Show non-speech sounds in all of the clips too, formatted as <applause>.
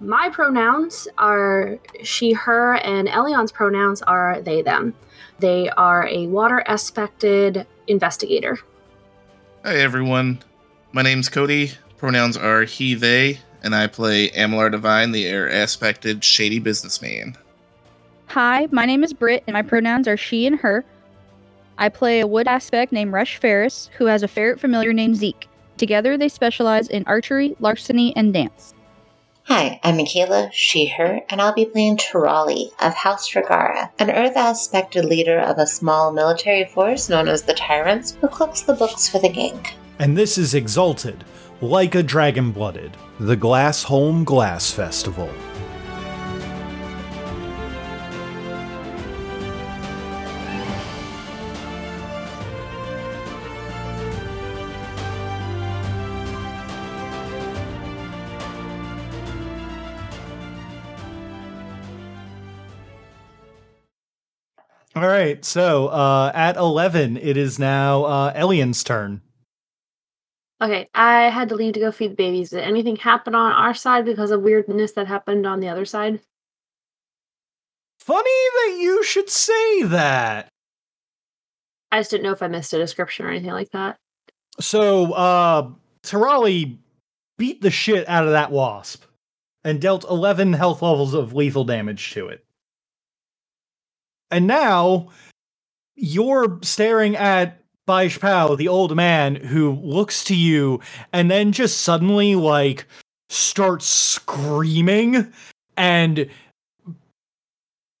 My pronouns are she, her, and Elion's pronouns are they, them. They are a water aspected investigator. Hi everyone, my name's Cody. Pronouns are he, they, and I play Amalar Divine, the air aspected shady businessman. Hi, my name is Britt, and my pronouns are she and her. I play a wood aspect named Rush Ferris, who has a ferret familiar named Zeke. Together, they specialize in archery, larceny, and dance. Hi, I'm Michaela, she, her, and I'll be playing Turali of House Regara, an Earth aspected leader of a small military force known as the Tyrants, who cooks the books for the gang. and this is Exalted, like a dragon blooded, the Glass Home Glass Festival. All right, so uh, at 11, it is now uh, Elian's turn. Okay, I had to leave to go feed the babies. Did anything happen on our side because of weirdness that happened on the other side? Funny that you should say that. I just didn't know if I missed a description or anything like that. So, uh, Tarali beat the shit out of that wasp and dealt 11 health levels of lethal damage to it. And now you're staring at Baish Pao, the old man, who looks to you and then just suddenly, like, starts screaming and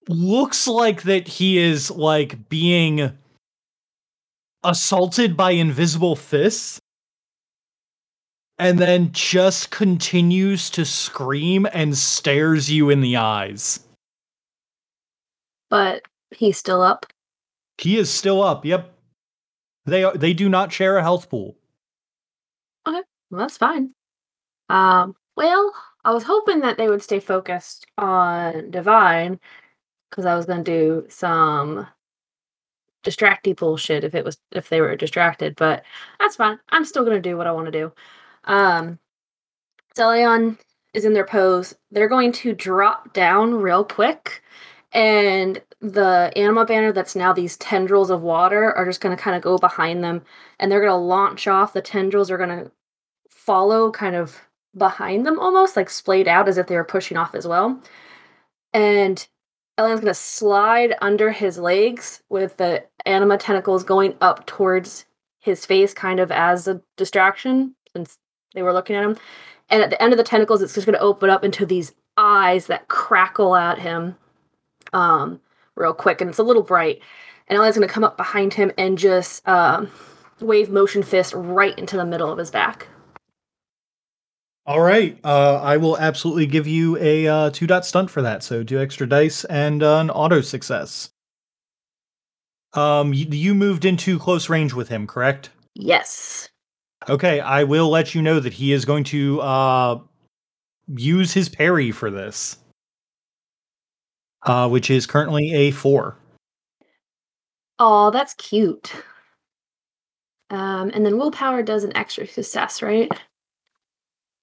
looks like that he is, like, being assaulted by invisible fists and then just continues to scream and stares you in the eyes. But he's still up. He is still up. Yep. They are, they do not share a health pool. Well, that's fine. Um, well, I was hoping that they would stay focused on Divine because I was going to do some distracty bullshit if it was if they were distracted, but that's fine. I'm still going to do what I want to do. Um, Celion is in their pose. They're going to drop down real quick, and the anima banner that's now these tendrils of water are just going to kind of go behind them, and they're going to launch off. The tendrils are going to follow kind of behind them almost like splayed out as if they were pushing off as well. And Ellen's gonna slide under his legs with the anima tentacles going up towards his face, kind of as a distraction, since they were looking at him. And at the end of the tentacles, it's just gonna open up into these eyes that crackle at him um real quick, and it's a little bright. And Ellen's gonna come up behind him and just um wave motion fist right into the middle of his back. All right. Uh, I will absolutely give you a uh, two dot stunt for that. So two extra dice and uh, an auto success. Um, you, you moved into close range with him, correct? Yes. Okay, I will let you know that he is going to uh, use his parry for this, uh, which is currently a four. Oh, that's cute. Um, and then willpower does an extra success, right?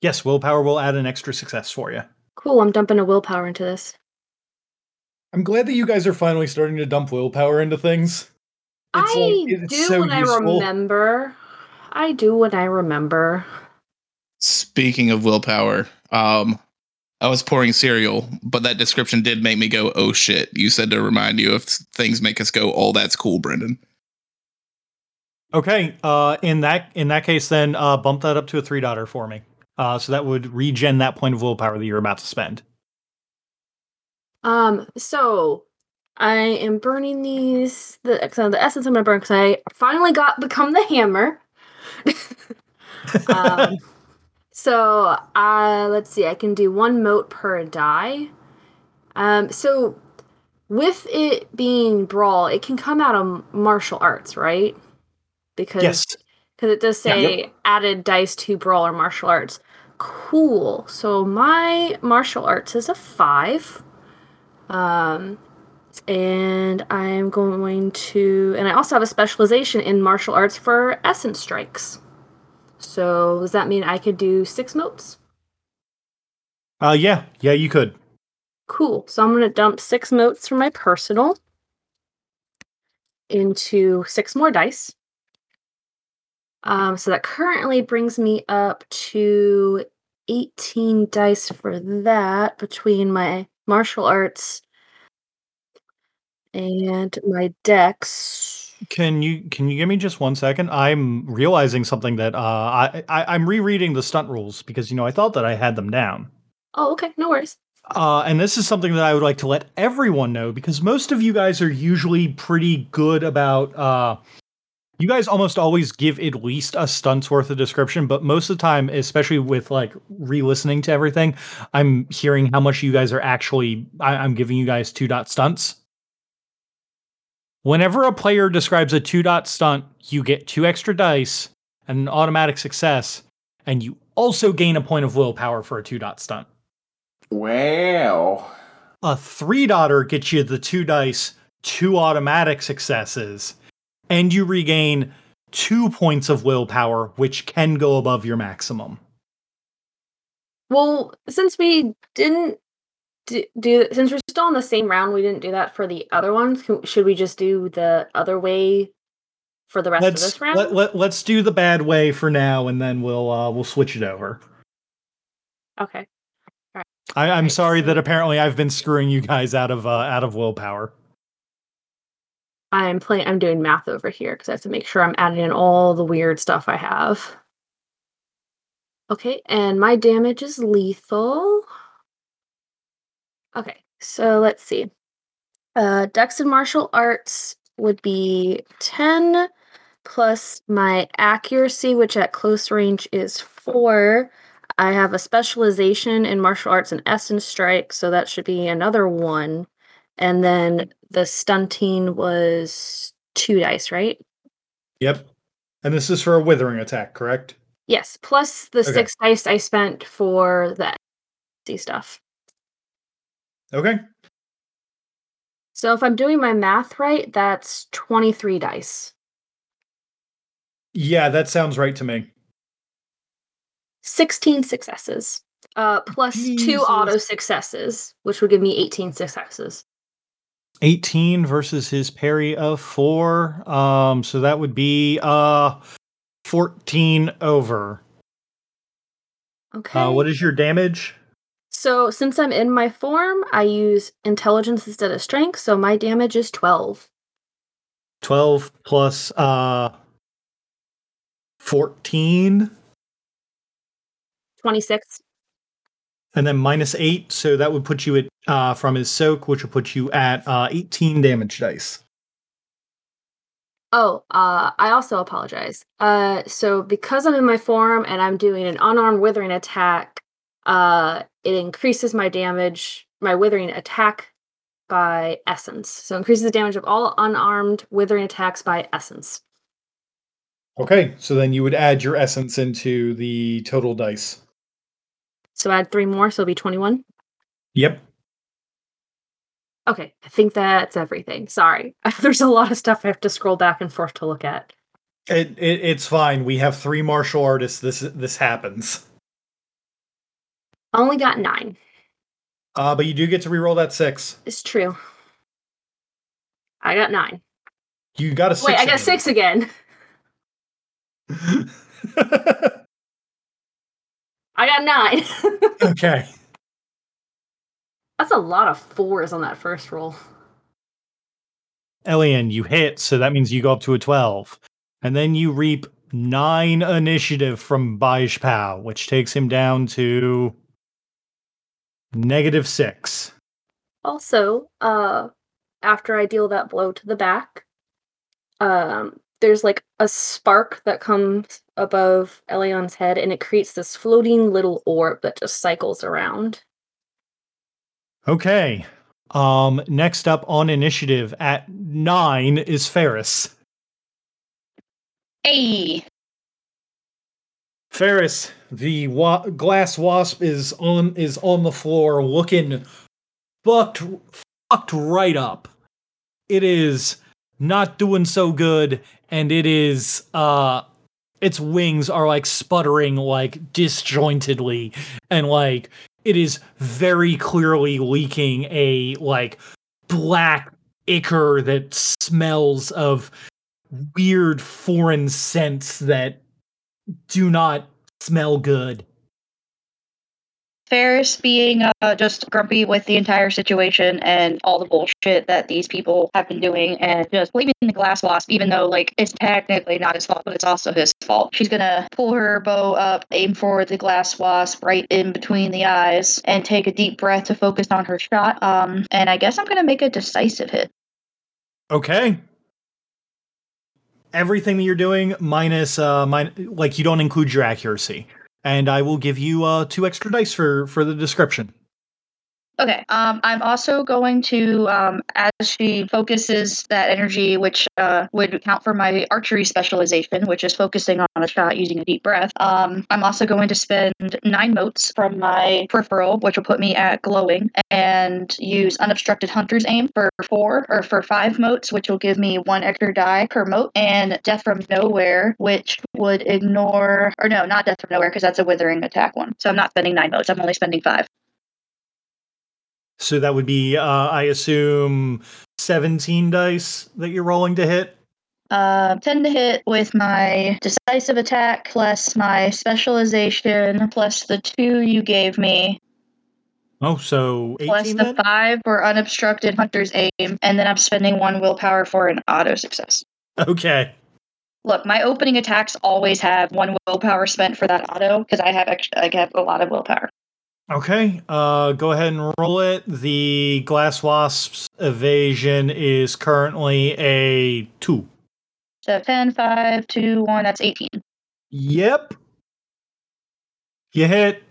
Yes, willpower will add an extra success for you. Cool. I'm dumping a willpower into this. I'm glad that you guys are finally starting to dump willpower into things. It's I like- it's do so what I remember. I do what I remember. Speaking of willpower, um, I was pouring cereal, but that description did make me go, oh shit. You said to remind you if things make us go, oh, that's cool, Brendan. Okay, uh, in that in that case, then uh, bump that up to a three dotter for me. Uh, so that would regen that point of willpower that you're about to spend. Um, so I am burning these. The so the essence I'm gonna burn because I finally got become the hammer. <laughs> um, so uh, let's see. I can do one mote per die. Um, so with it being brawl, it can come out of martial arts, right? Because Yes. because it does Yeah. say added dice to brawl or martial arts. Cool. So my martial arts is a five. Um, and I'm going to, and I also have a specialization in martial arts for essence strikes. So does that mean I could do six motes? Uh, yeah, yeah, you could. Cool. So I'm going to dump six motes from my personal into six more dice. Um, so that currently brings me up to 18 dice for that between my martial arts and my dex. Can you can you give me just one second? I'm realizing something that uh, I, I I'm rereading the stunt rules because you know I thought that I had them down. Oh, okay. No worries. Uh, and this is something that I would like to let everyone know because most of you guys are usually pretty good about. Uh, you guys almost always give at least a stunt's worth of description, but most of the time, especially with like re-listening to everything, I'm hearing how much you guys are actually. I, I'm giving you guys two dot stunts. Whenever a player describes a two dot stunt, you get two extra dice and an automatic success, and you also gain a point of willpower for a two dot stunt. Wow. A three dotter gets you the two dice, two automatic successes, and you regain two points of willpower, which can go above your maximum. Well, since we didn't do, do since we're still in the same round, we didn't do that for the other ones. Should we just do the other way for the rest of Let's this round? let, let, let's do the bad way for now, and then we'll uh, we'll switch it over. okay. I, I'm Right, sorry that apparently I've been screwing you guys out of uh, out of willpower. I'm playing. I'm doing math over here because I have to make sure I'm adding in all the weird stuff I have. Okay, and my damage is lethal. Okay, so let's see. Uh, Dex and martial arts would be ten plus my accuracy, which at close range is four. I have a specialization in martial arts and essence strike, so that should be another one. And then the stunting was two dice, right? Yep. And this is for a withering attack, correct? Yes, plus the Okay. six dice I spent for the stuff. Okay. So if I'm doing my math right, that's 23 dice. Yeah, that sounds right to me. 16 successes. Uh, plus two auto successes, which would give me 18 successes. 18 versus his parry of 4 um so that would be uh 14 over Okay. uh what is your damage so since I'm in my form, I use intelligence instead of strength, so my damage is 12. 12 plus uh 14 26. and then minus 8 so that would put you at uh from his soak which would put you at uh 18 damage dice Oh, uh, I also apologize. Uh, so because I'm in my form and I'm doing an unarmed withering attack, uh, it increases my damage, my withering attack by essence. So increases the damage of all unarmed withering attacks by essence. okay so then you would add your essence into the total dice So add three more, so it'll be 21. yep Okay, I think that's everything. Sorry. <laughs> There's a lot of stuff I have to scroll back and forth to look at. it, it it's fine we have three martial artists this this happens I only got nine. uh but you do get to reroll that 6 It's true. I got nine. you got a 6 Wait, I got six again. <laughs> I got nine. okay That's a lot of fours on that first roll. Elian, you hit, so that means you go up to a 12. And then you reap nine initiative from Baishpao, which takes him down to negative six. Also, uh, after I deal that blow to the back, um, there's like a spark that comes above Elion's head, and it creates this floating little orb that just cycles around. Okay. Um, next up on initiative at nine is Ferris. Hey. Ferris, the wa- glass wasp is on is on the floor looking fucked fucked right up. It is not doing so good and it is uh its wings are like sputtering like disjointedly and like it is very clearly leaking a like black ichor that smells of weird foreign scents that do not smell good. Ferris being uh, just grumpy with the entire situation and all the bullshit that these people have been doing and just blaming the glass wasp, even though like it's technically not his fault, but it's also his fault. She's gonna pull her bow up, aim for the glass wasp right in between the eyes, and take a deep breath to focus on her shot. Um, and I guess I'm gonna make a decisive hit. Okay. Everything that you're doing minus uh min- like you don't include your accuracy. And I will give you uh two extra dice for for the description. Okay. Um, I'm also going to, um, as she focuses that energy, which uh, would count for my archery specialization, which is focusing on a shot using a deep breath. Um, I'm also going to spend nine motes from my peripheral, which will put me at glowing, and use unobstructed hunter's aim for four or for five motes, which will give me one extra die per mote, and death from nowhere, which would ignore, or no, not death from nowhere, because that's a withering attack one. So I'm not spending nine motes. I'm only spending five. So that would be uh I assume 17 dice that you're rolling to hit. Uh, 10 to hit with my decisive attack plus my specialization plus the two you gave me Oh, so 18 plus the then? five for unobstructed hunter's aim and then i'm spending one willpower for an auto success Okay. look my opening attacks always have one willpower spent for that auto because i have extra i have a lot of willpower Okay. Uh go ahead and roll it. The glass wasp's evasion is currently a 2. so 10 5 2 1 that's 18 Yep. You hit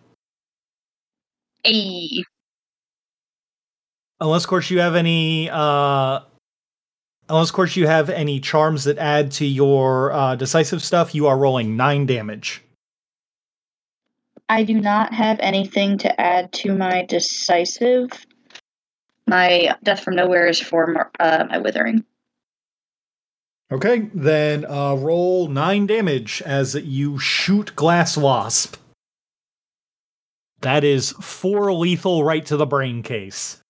Ayy. unless of course you have any uh unless of course you have any charms that add to your uh decisive stuff you are rolling nine damage I do not have anything to add to my decisive. My death from nowhere is for uh, my withering. okay then uh roll nine damage as you shoot glass wasp that is four lethal right to the brain case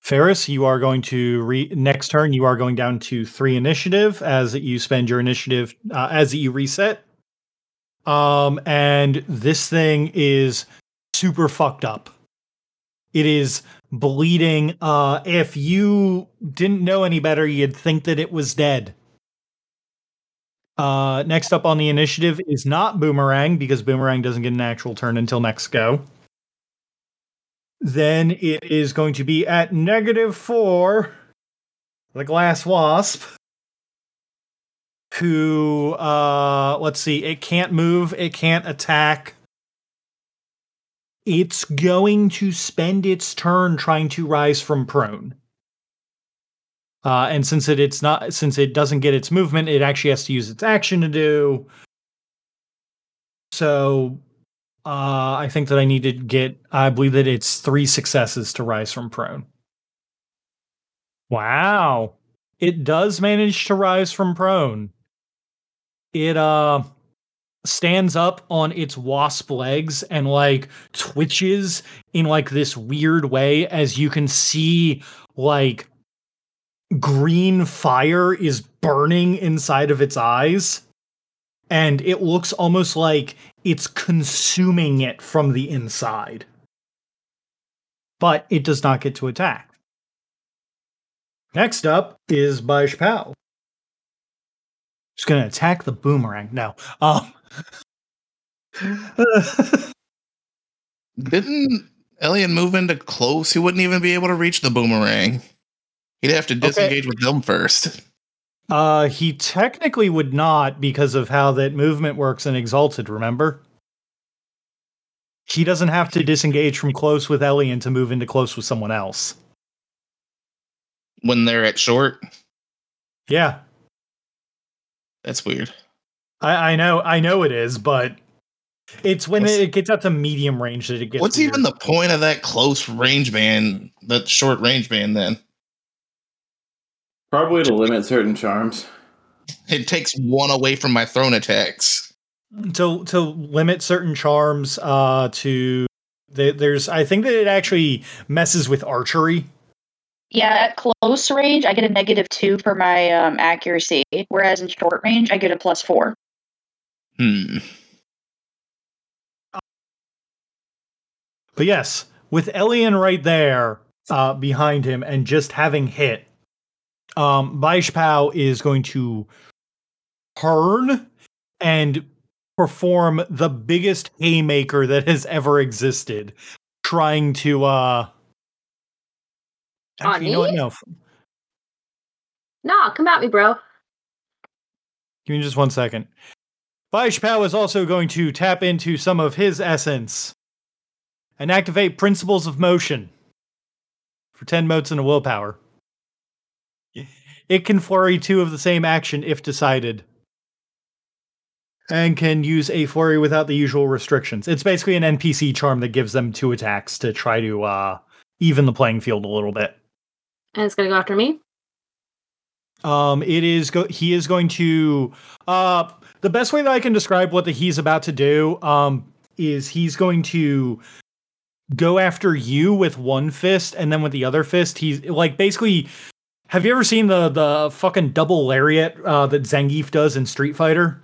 Ferris, you are going to re- next turn. You are going down to three initiative as you spend your initiative uh, as you reset. Um, and this thing is super fucked up. It is bleeding. Uh, if you didn't know any better, you'd think that it was dead. Uh, next up on the initiative is not Boomerang because Boomerang doesn't get an actual turn until next go. Then it is going to be at negative four. The Glass Wasp who uh let's see it can't move it can't attack. It's going to spend its turn trying to rise from prone. Uh and since it it's not since it doesn't get its movement it actually has to use its action to do. So uh i think that i need to get i believe that it's three successes to rise from prone. Wow. It does manage to rise from prone it uh stands up on its wasp legs and like twitches in like this weird way as you can see like green fire is burning inside of its eyes. And it looks almost like it's consuming it from the inside. But it does not get to attack. Next up is Pal just gonna attack the boomerang. No. Um <laughs> Didn't Alien move into close? He wouldn't even be able to reach the boomerang. He'd have to disengage with them first. uh he technically would not because of how that movement works in Exalted, remember? he doesn't have to disengage from close with Elian to move into close with someone else. When they're at short, Yeah, that's weird. I, I know, I know it is, but it's when What's- it gets up to medium range that it gets. What's weird. even the point of that close range band, that short range band? Then Probably to limit certain charms. it takes one away from my thrown attacks. to to limit certain charms? Uh, to there- there's, I think that it actually messes with archery. Yeah, at close range, I get a negative two for my um, accuracy, whereas in short range, I get a plus four. Hmm. But yes, with Elian right there uh, behind him and just having hit, um, Baishpao is going to turn and perform the biggest haymaker that has ever existed, trying to. uh On Actually, you know what? No, Nah, come at me, bro. give me just one second. Baishpao is also going to tap into some of his essence and activate Principles of Motion for 10 motes and a willpower. It can flurry two of the same action if decided. And can use a flurry without the usual restrictions. It's basically an NPC charm that gives them two attacks to try to uh, even the playing field a little bit. And it's gonna go after me. Um, it is go- he is going to uh the best way that I can describe what the he's about to do um is he's going to go after you with one fist and then with the other fist he's like basically have you ever seen the the fucking double lariat uh that Zangief does in Street Fighter?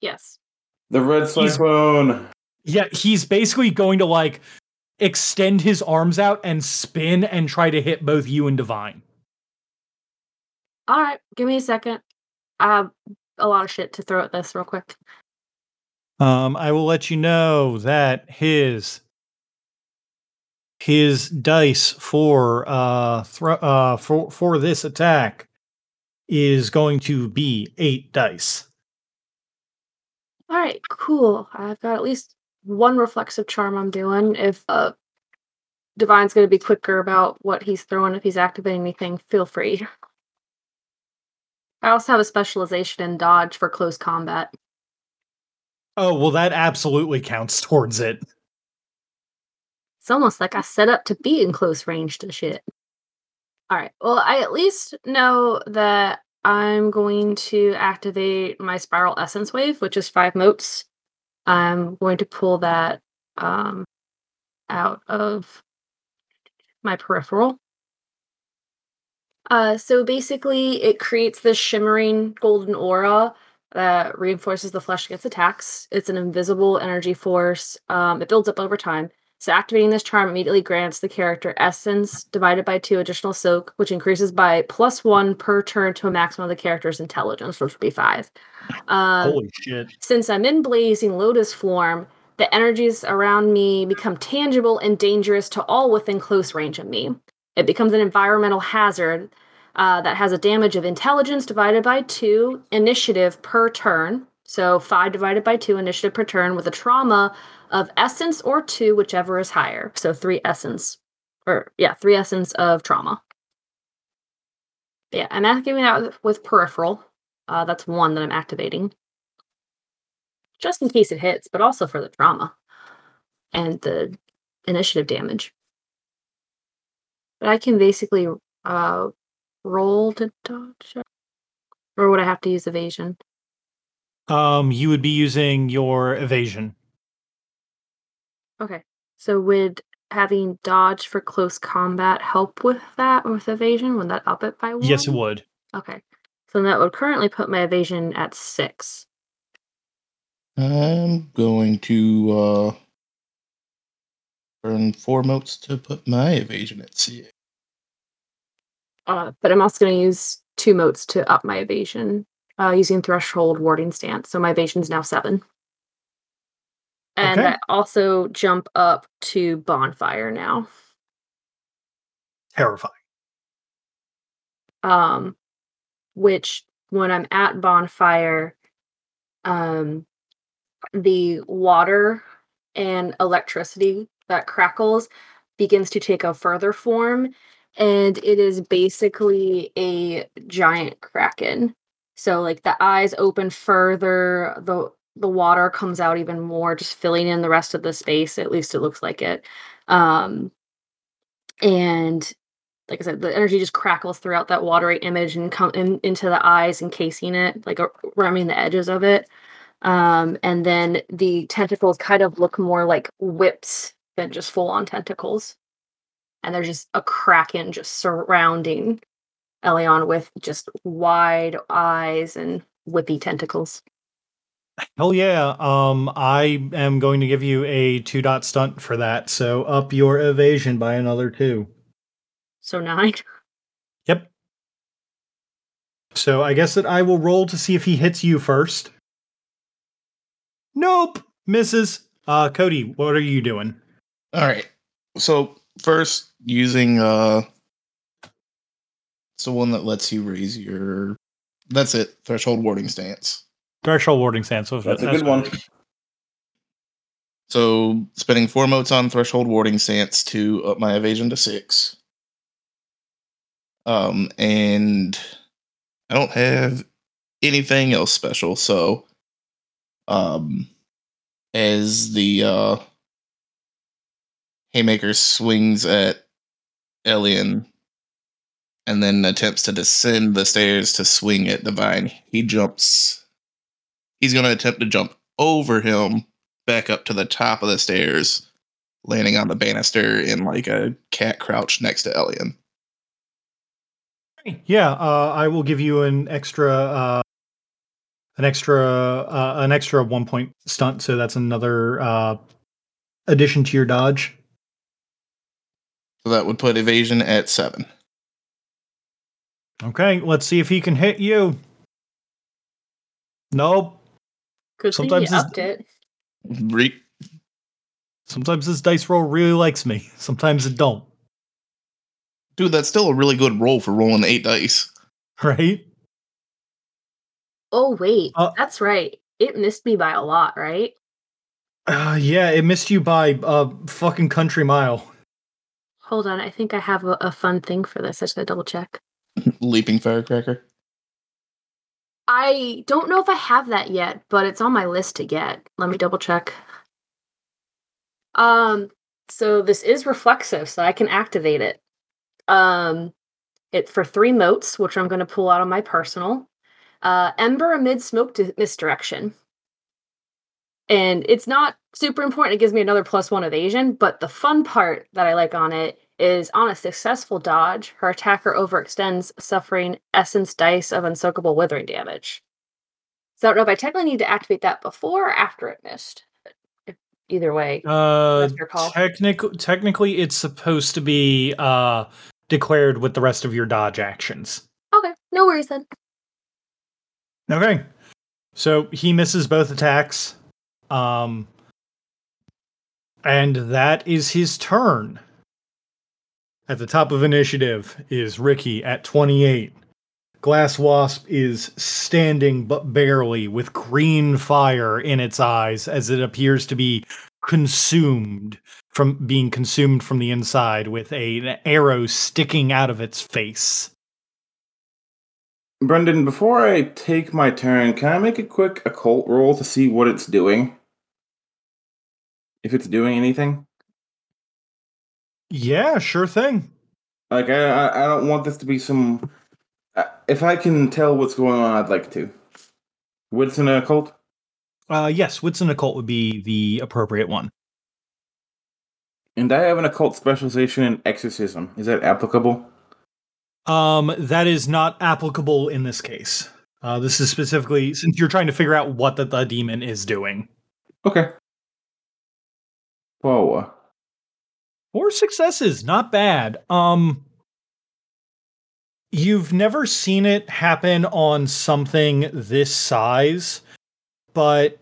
Yes. The red He's- cyclone. Yeah, he's basically going to like extend his arms out and spin and try to hit both you and Divine. All right, give me a second. I have a lot of shit to throw at this real quick. Um, I will let you know that his his dice for uh, thro- uh for for this attack is going to be eight dice. All right, cool. I've got at least one reflexive charm I'm doing. If uh, Divine's going to be quicker about what he's throwing, if he's activating anything, feel free. I also have a specialization in dodge for close combat. Oh well, that absolutely counts towards it. It's almost like I set up to be in close range to shit. All right. Well, I at least know that I'm going to activate my spiral essence wave, which is five motes. I'm going to pull that um, out of my peripheral. Uh, so basically, it creates this shimmering golden aura that reinforces the flesh against attacks. It's an invisible energy force. Um, it builds up over time. So activating this charm immediately grants the character essence divided by two additional soak, which increases by plus one per turn to a maximum of the character's intelligence, which would be five. Um, Holy shit! since I'm in blazing lotus form, the energies around me become tangible and dangerous to all within close range of me. It becomes an environmental hazard uh, that has a damage of intelligence divided by two, initiative per turn. So five divided by two, initiative per turn, with a trauma of essence or two, whichever is higher. So three essence, or yeah, three essence of trauma. Yeah, I'm activating that with, peripheral. Uh, that's one that I'm activating just in case it hits, but also for the trauma and the initiative damage. But I can basically uh, roll to dodge, or would I have to use evasion? Um, you would be using your evasion. Okay, so would having dodge for close combat help with that with evasion? Would that up it by one? Yes, it would. Okay, so that would currently put my evasion at six. I'm going to uh burn four motes to put my evasion at six. Uh, but I'm also going to use two motes to up my evasion uh, using threshold warding stance. So my evasion's now seven. And Okay. I also jump up to bonfire now. Terrifying. Um, which when I'm at bonfire, um, the water and electricity that crackles begins to take a further form and it is basically a giant kraken so like the eyes open further the the water comes out even more just filling in the rest of the space at least it looks like it. Um and like i said the energy just crackles throughout that watery image and come in, into the eyes encasing it like around the edges of it. Um and then the tentacles kind of look more like whips than just full on tentacles. And there's just a kraken just surrounding Elion with just wide eyes and whippy tentacles. Hell yeah. Um, I am going to give you a two dot stunt for that. So up your evasion by another two. So nine. Yep. So I guess that I will roll to see if he hits you first. Nope. Misses. Uh Cody, what are you doing? All right. So first, using uh, it's the one that lets you raise your. That's it. Threshold warding stance. Threshold warding stance. So That's a good one. So spending four motes on threshold warding stance to up my evasion to six. Um, and I don't have anything else special, so um as the uh Haymaker swings at Elian and then attempts to descend the stairs to swing at Divine. He jumps. He's going to attempt to jump over him back up to the top of the stairs, landing on the banister in like a cat crouch next to Elian. Yeah, uh, I will give you an extra, uh, an extra, uh, an extra one point stunt. So that's another uh, addition to your dodge. So that would put evasion at seven. Okay, let's see if he can hit you. Nope. Good thing Sometimes you this- upped it. Re- Sometimes this dice roll really likes me. <laughs> Sometimes it don't. Dude, that's still a really good roll for rolling eight dice. <laughs> Right? Oh wait, Uh, that's right. It missed me by a lot, right? Uh, yeah, it missed you by a fucking country mile. Hold on, I think I have a, a fun thing for this. I just gotta double check. <laughs> Leaping firecracker. I don't know if I have that yet, but it's on my list to get. Let me double check. Um, so this is reflexive, so I can activate it. Um, it for three motes, which I'm going to pull out on my personal. Uh, Ember amid smoke di- misdirection, and it's not super important. It gives me another plus one evasion, but the fun part that I like on it is on a successful dodge, her attacker overextends, suffering essence dice of unsoakable withering damage. So I don't know if I technically need to activate that before or after it missed. If, either way, Uh, That's your call. technic- technically, it's supposed to be uh declared with the rest of your dodge actions. okay, no worries then. Okay. So he misses both attacks. Um and that is his turn. At the top of initiative is Ricky at 28. Glass Wasp is standing but barely with green fire in its eyes as it appears to be consumed from being consumed from the inside with a, an arrow sticking out of its face. Brendan, before I take my turn, can I make a quick occult roll to see what it's doing? If it's doing anything? Yeah, sure thing. Like, I, I, don't want this to be some. uh, If I can tell what's going on, I'd like to. What's an occult? Uh, yes, and occult would be the appropriate one. And I have an occult specialization in exorcism. Is that applicable? Um, that is not applicable in this case. Uh, this is specifically since you're trying to figure out what the, the demon is doing. Okay. Whoa. Four successes, not bad. Um, you've never seen it happen on something this size, but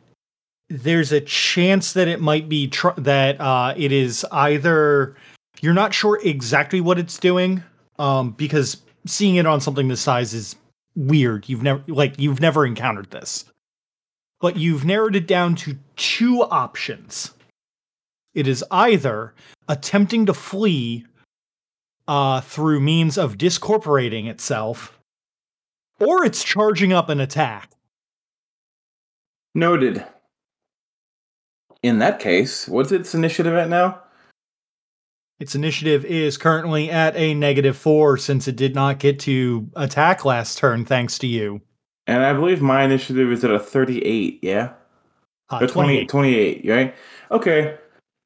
there's a chance that it might be tr- that uh, it is either you're not sure exactly what it's doing, um, because seeing it on something this size is weird. You've never like you've never encountered this, but you've narrowed it down to two options. It is either attempting to flee uh, through means of discorporating itself, or it's charging up an attack. Noted. In that case, what's its initiative at now? Its initiative is currently at a negative four since it did not get to attack last turn, thanks to you. And I believe my initiative is at a 38, yeah? Uh, Or 20, 28, right? Okay.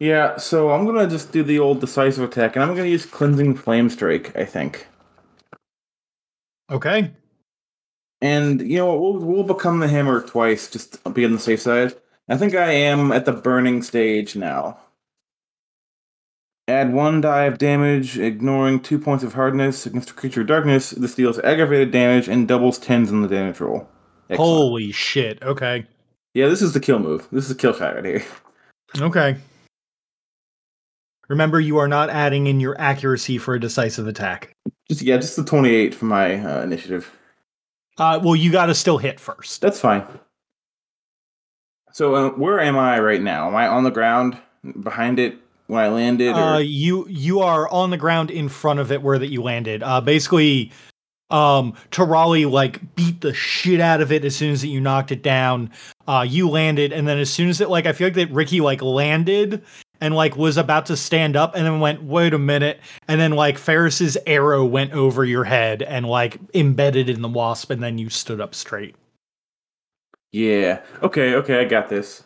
Yeah, so I'm gonna just do the old decisive attack, and I'm gonna use Cleansing Flame Strike, I think. Okay. And you know what? We'll, we'll become the hammer twice, just to be on the safe side. I think I am at the burning stage now. Add one die of damage, ignoring two points of hardness against a creature of darkness. This deals aggravated damage and doubles tens on the damage roll. Excellent. Holy shit. Okay. Yeah, this is the kill move. This is a kill shot right here. Okay. Remember, you are not adding in your accuracy for a decisive attack. Just yeah, just the 28 for my uh, initiative. Uh, well, you got to still hit first. That's fine. So uh, where am I right now? Am I on the ground behind it when I landed? Or? Uh, you you are on the ground in front of it where that you landed. Uh, basically, um, Tarali like beat the shit out of it as soon as that you knocked it down. Uh, you landed, and then as soon as it like I feel like that Ricky like landed and like was about to stand up, and then went wait a minute, and then like Ferris's arrow went over your head and like embedded in the wasp, and then you stood up straight. Yeah. Okay, okay, I got this.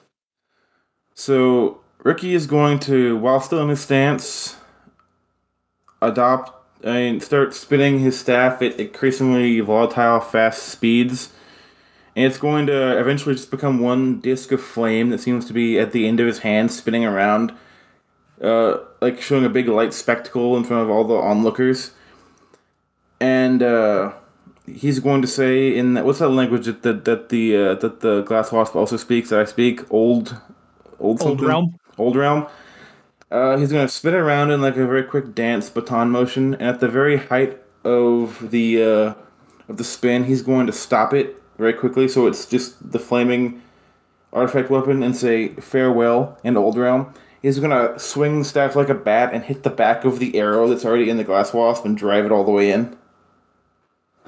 So Ricky is going to, while still in his stance, adopt and start spinning his staff at increasingly volatile, fast speeds. And it's going to eventually just become one disc of flame that seems to be at the end of his hand, spinning around, uh, like showing a big light spectacle in front of all the onlookers. And uh, he's going to say in that what's that language that that, that the uh, that the glass wasp also speaks that I speak old old Old something? realm. old realm. Uh, he's gonna spin around in like a very quick dance baton motion, and at the very height of the uh, of the spin, he's going to stop it very quickly, so it's just the flaming artifact weapon, and say farewell in old realm. He's gonna swing the staff like a bat and hit the back of the arrow that's already in the glass wasp and drive it all the way in.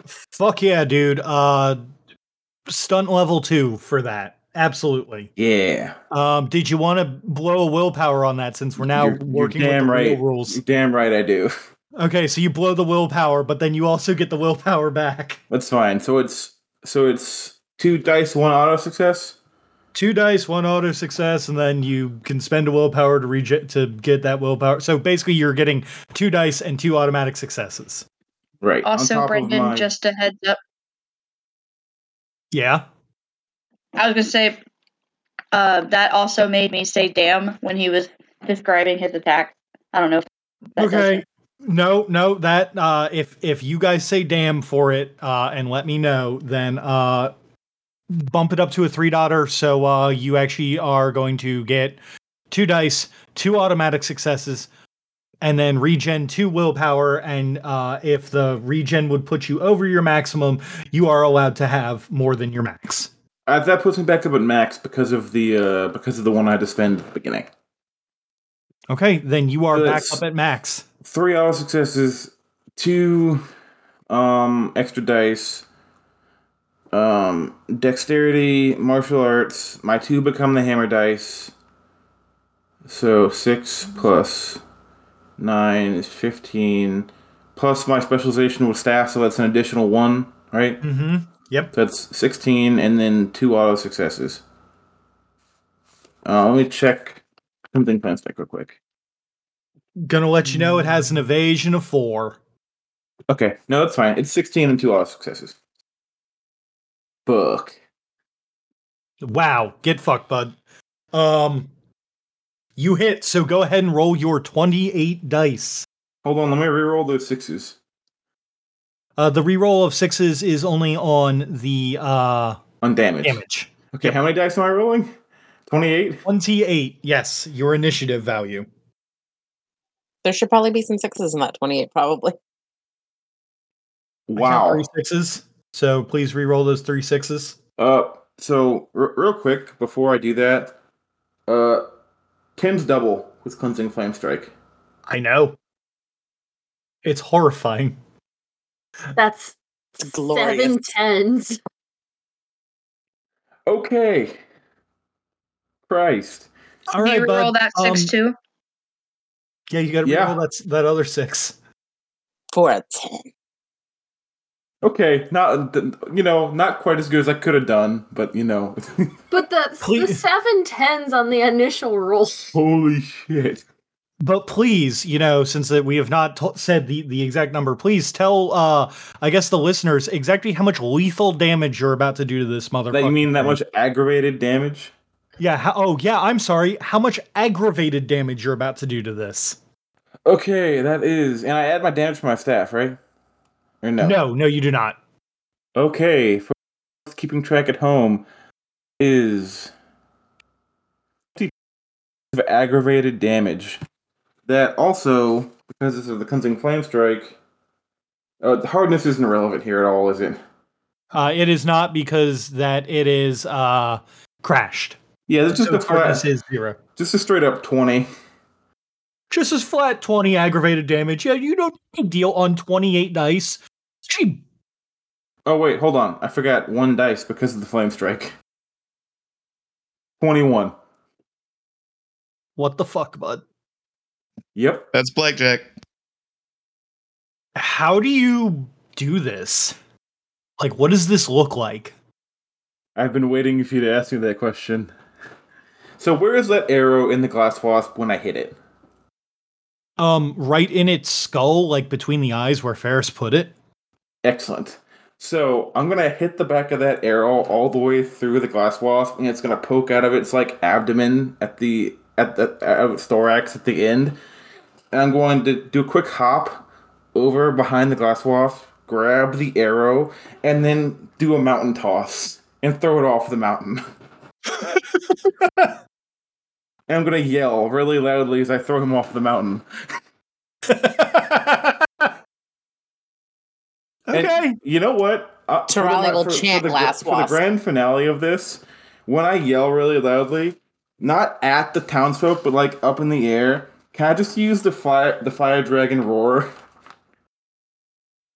Fuck yeah, dude. Uh, stunt level two for that. Absolutely. Yeah. Um, did you want to blow a willpower on that since we're now You're- you're working with damn right. rules? Damn right I do. Okay, so you blow the willpower, but then you also get the willpower back. That's fine. So it's so it's two dice, one auto success. Two dice, one auto success, and then you can spend a willpower to rege- to get that willpower. So basically, you're getting two dice and two automatic successes. Right. Also, Brendan, my- just a heads up. Yeah. I was gonna say uh, that also made me say "damn" when he was describing his attack. I don't know. If that okay. No, no, that uh if if you guys say damn for it uh and let me know, then uh bump it up to a three dotter so uh you actually are going to get two dice, two automatic successes, and then regen two willpower, and uh if the regen would put you over your maximum, you are allowed to have more than your max. Uh, that puts me back up at max because of the uh because of the one I had to spend at the beginning. Okay, then you are back up at max. Three auto successes, two um extra dice, um dexterity, martial arts. My two become the hammer dice. So six plus nine is fifteen. Plus my specialization with staff, so that's an additional one, right? Mm-hmm. Yep. So that's 16 and then two auto successes. Uh, let me check something plan stack real quick. Gonna let you know it has an evasion of four. Okay, no, that's fine. It's 16 and two auto successes. Fuck. Wow, get fucked, bud. Um, you hit, so go ahead and roll your 28 dice. Hold on, let me reroll those sixes. Uh, the reroll of sixes is only on the uh, On damage. damage. Okay, how many dice am I rolling? 28? 28, yes, your initiative value. There should probably be some sixes in that 28, probably. Wow. Three sixes. So please re-roll those three sixes. Uh, so, r- real quick, before I do that, uh, 10's double, with cleansing flame strike. I know. It's horrifying. That's It's glorious. seven tens. Okay. Christ. All right, Do you roll that six Um, too? Yeah, you got to Yeah. roll that that other six. Four out of ten. Okay, not you know, not quite as good as I could have done, but you know. <laughs> But the, the seven tens on the initial roll. Holy shit. But please, you know, since that we have not to- said the, the exact number, please tell, uh, I guess the listeners exactly how much lethal damage you're about to do to this motherfucker. That you mean that much aggravated damage? Yeah. How, oh, yeah. I'm sorry. How much aggravated damage you're about to do to this? Okay, that is, and I add my damage to my staff, right? Or no? No, no, you do not. Okay, for keeping track at home is of aggravated damage. That also, because this is the cleansing flame strike, uh, the hardness isn't relevant here at all, is it? Uh, it is not because that it is uh crashed. Yeah, it's just so a hardness flat, is zero. just a straight up twenty. Just as flat 20 aggravated damage. Yeah, you don't deal on 28 dice. Gee, Oh wait, hold on, I forgot one dice because of the flame strike. Twenty-one. what the fuck, bud? Yep. That's blackjack. How do you do this? Like, what does this look like? I've been waiting for you to ask me that question. So where is that arrow in the glass wasp when I hit it? Um, right in its skull, like between the eyes where Ferris put it. Excellent. So I'm gonna hit the back of that arrow all the way through the glass wasp, and it's gonna poke out of its like abdomen at the at the of its thorax at the end. And I'm going to do a quick hop over behind the glass wasp, grab the arrow, and then do a mountain toss and throw it off the mountain. <laughs> and I'm gonna yell really loudly as I throw him off the mountain. <laughs> And okay. you know what? Uh, for the Tarali will for- for the, Glass For the grand finale of this, when I yell really loudly, not at the townsfolk, but like up in the air, can I just use the fire the fire dragon roar?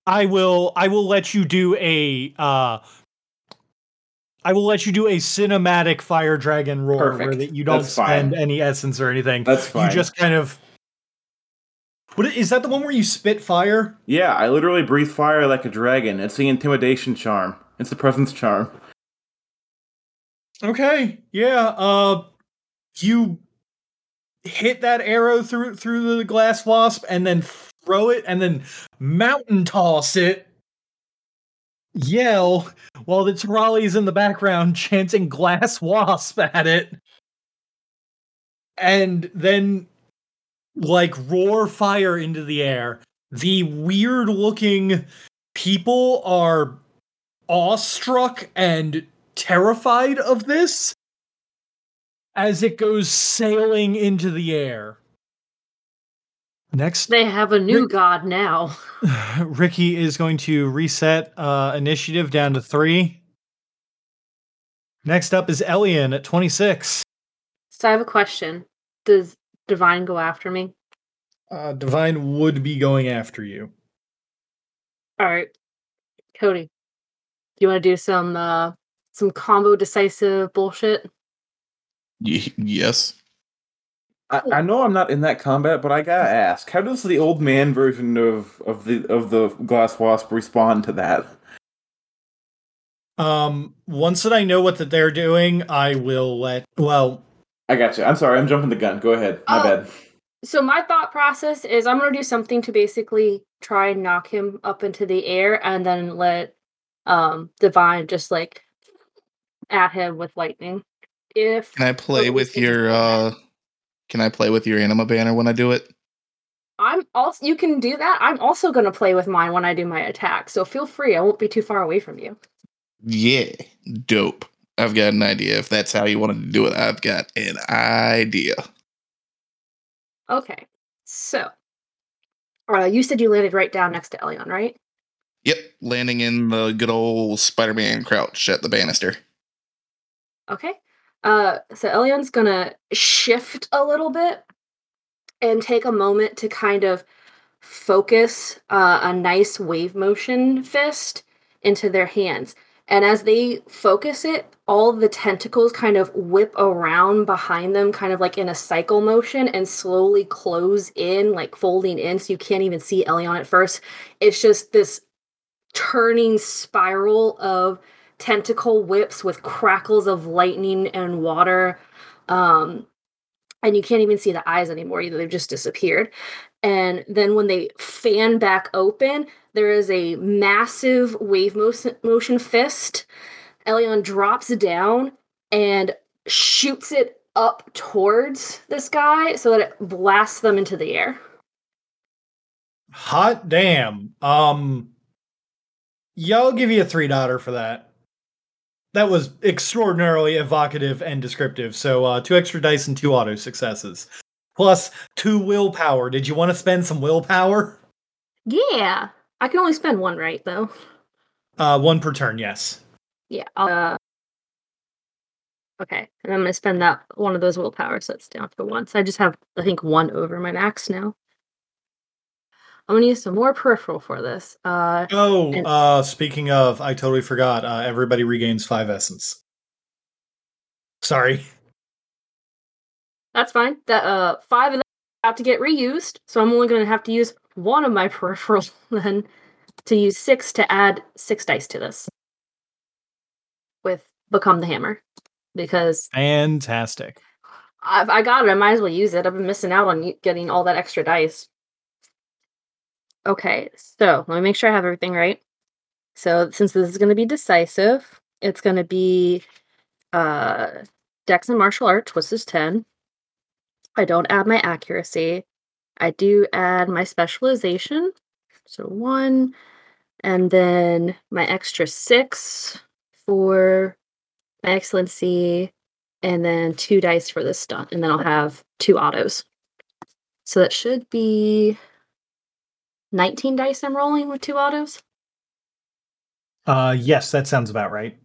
I will I will let you do a uh I will let you do a cinematic fire dragon roar where that you don't That's fine. spend any essence or anything. That's fine. You just kind of What is that the one where you spit fire? Yeah, I literally breathe fire like a dragon. It's the intimidation charm. It's the presence charm. Okay. Yeah. Uh you hit that arrow through through the glass wasp and then throw it and then mountain toss it. Yell while the Tarali's in the background <laughs> chanting glass wasp at it. And then like roar fire into the air. The weird looking people are awestruck and terrified of this as it goes sailing into the air. Next, They have a new Rick- god now. <laughs> <laughs> Ricky is going to reset uh, initiative down to three. Next up is Elian at 26. So I have a question. Does Divine go after me? Uh, Divine would be going after you. All right. Cody, do you want to do some uh some combo decisive bullshit? Y- yes. I, I know I'm not in that combat, but I gotta ask: How does the old man version of of the of the glass wasp respond to that? Um, once that I know what that they're doing, I will let. Well, I got you. I'm sorry. I'm jumping the gun. Go ahead. My Oh. bad. So my thought process is I'm gonna do something to basically try and knock him up into the air and then let um Divine just like at him with lightning. If Can I play with your uh can I play with your anima banner when I do it? I'm also you can do that. I'm also gonna play with mine when I do my attack. So feel free. I won't be too far away from you. Yeah. Dope. I've got an idea. If that's how you wanted to do it, I've got an idea. Okay. So uh, you said you landed right down next to Elion, right? Yep, landing in the good old Spider-Man crouch at the banister. Okay. Uh so Elion's gonna shift a little bit and take a moment to kind of focus uh, a nice wave motion fist into their hands. And as they focus it, all the tentacles kind of whip around behind them, kind of like in a cycle motion, and slowly close in, like folding in, so you can't even see Elion at first. It's just this turning spiral of tentacle whips with crackles of lightning and water. Um, and you can't even see the eyes anymore either. They've just disappeared. And then when they fan back open, there is a massive wave motion, motion fist. Elion drops down and shoots it up towards this guy so that it blasts them into the air. Hot damn. Um yeah, I'll give you a three daughter for that. That was extraordinarily evocative and descriptive. So uh two extra dice and two auto successes. Plus two willpower. Did you want to spend some willpower? Yeah. I can only spend one right though. Uh one per turn, yes. Yeah. Uh, okay. And I'm going to spend that one of those willpower, so it's down to one. So I just have, I think, one over my max now. I'm going to use some more peripheral for this. Uh, Oh, and- uh speaking of, I totally forgot. Uh everybody regains five essence. Sorry. that's fine. That uh, five of them have to get reused, so I'm only going to have to use one of my <laughs> peripheral then to use six to add six dice to this with become the hammer because Fantastic. I've, I got it. I might as well use it. I've been missing out on getting all that extra dice. Okay, so let me make sure I have everything right. So since this is going to be decisive, it's going to be uh Dex and martial arts, which is 10. I don't add my accuracy. I do add my specialization. So one. And then my extra six for my excellency and then two dice for this stunt, and then I'll have two autos. So that should be 19 dice I'm rolling with two autos. Uh yes, that sounds about right.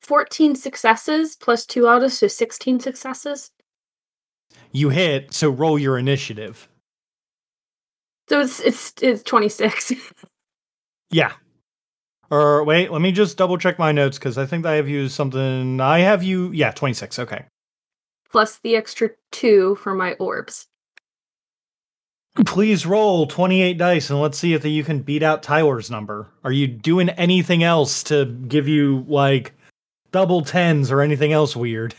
14 successes plus two autos, so 16 successes. You hit, so roll your initiative. So it's it's it's 26. <laughs> Yeah. Or wait, let me just double check my notes because I think I have used something. I have you, yeah, 26. Okay. plus the extra two for my orbs. Please roll 28 dice and let's see if you can beat out Tyler's number. Are you doing anything else to give you like double tens or anything else weird?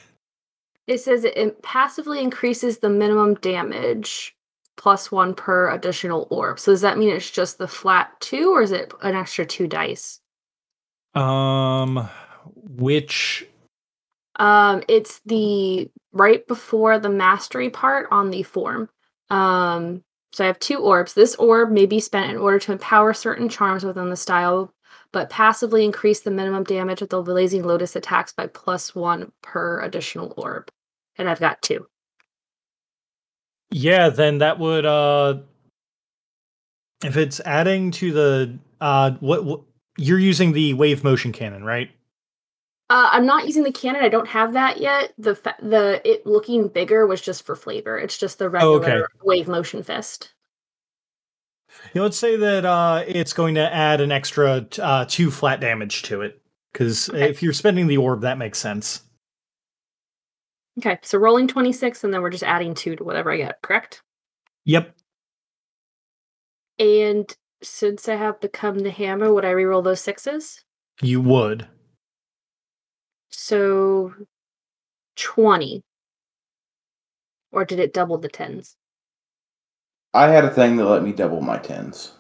It says it passively increases the minimum damage plus one per additional orb. So does that mean it's just the flat two, or is it an extra two dice? Um, which Um, it's the right before the mastery part on the form. Um, so I have two orbs. This orb may be spent in order to empower certain charms within the style, but passively increase the minimum damage of the blazing lotus attacks by plus one per additional orb. And I've got two. Yeah, then that would uh if it's adding to the uh what, what you're using the wave motion cannon, right? Uh, I'm not using the cannon. I don't have that yet. The fa- the it looking bigger was just for flavor. It's just the regular Oh, okay. wave motion fist. You know, let's say that uh it's going to add an extra t- uh 2 flat damage to it cuz Okay. if you're spending the orb that makes sense. Okay, so rolling 26, and then we're just adding two to whatever I get. Correct. Yep. And since I have become the hammer, would I reroll those sixes? You would. So 20. Or did it double the tens? I had a thing that let me double my tens.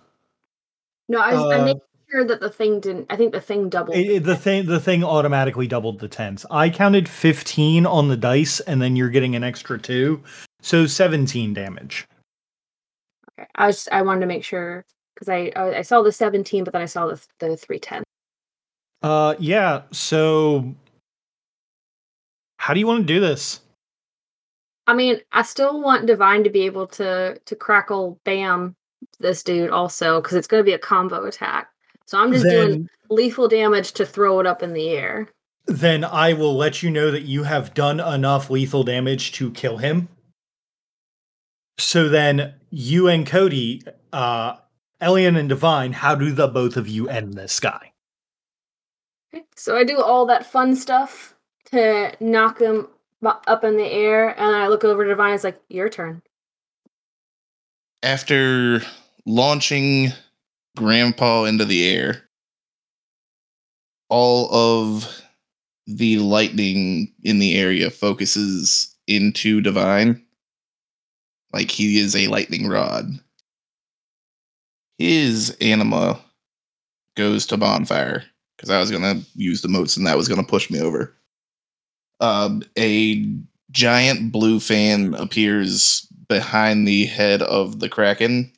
No, I was I Uh, made sure that the thing didn't. I think the thing doubled. It- it- the thing the thing automatically doubled the tens. I counted 15 on the dice and then you're getting an extra 2. So 17 damage. Okay. I was I wanted to make sure because I, I I saw the 17, but then I saw the the 310. Uh yeah, so how do you want to do this? I mean, I still want Divine to be able to to crackle bam this dude also because it's going to be a combo attack. So I'm just doing lethal damage to throw it up in the air. then I will let you know that you have done enough lethal damage to kill him. So then you and Cody, uh, Elian and Divine, how do the both of you end this guy? Okay, So I do all that fun stuff to knock him up in the air, and I look over to Divine. It's like your turn. After launching Grandpa into the air, all of the lightning in the area focuses into Divine. Like he is a lightning rod. His anima goes to bonfire because I was gonna use the motes and that was gonna push me over. Um, a giant blue fan appears behind the head of the kraken,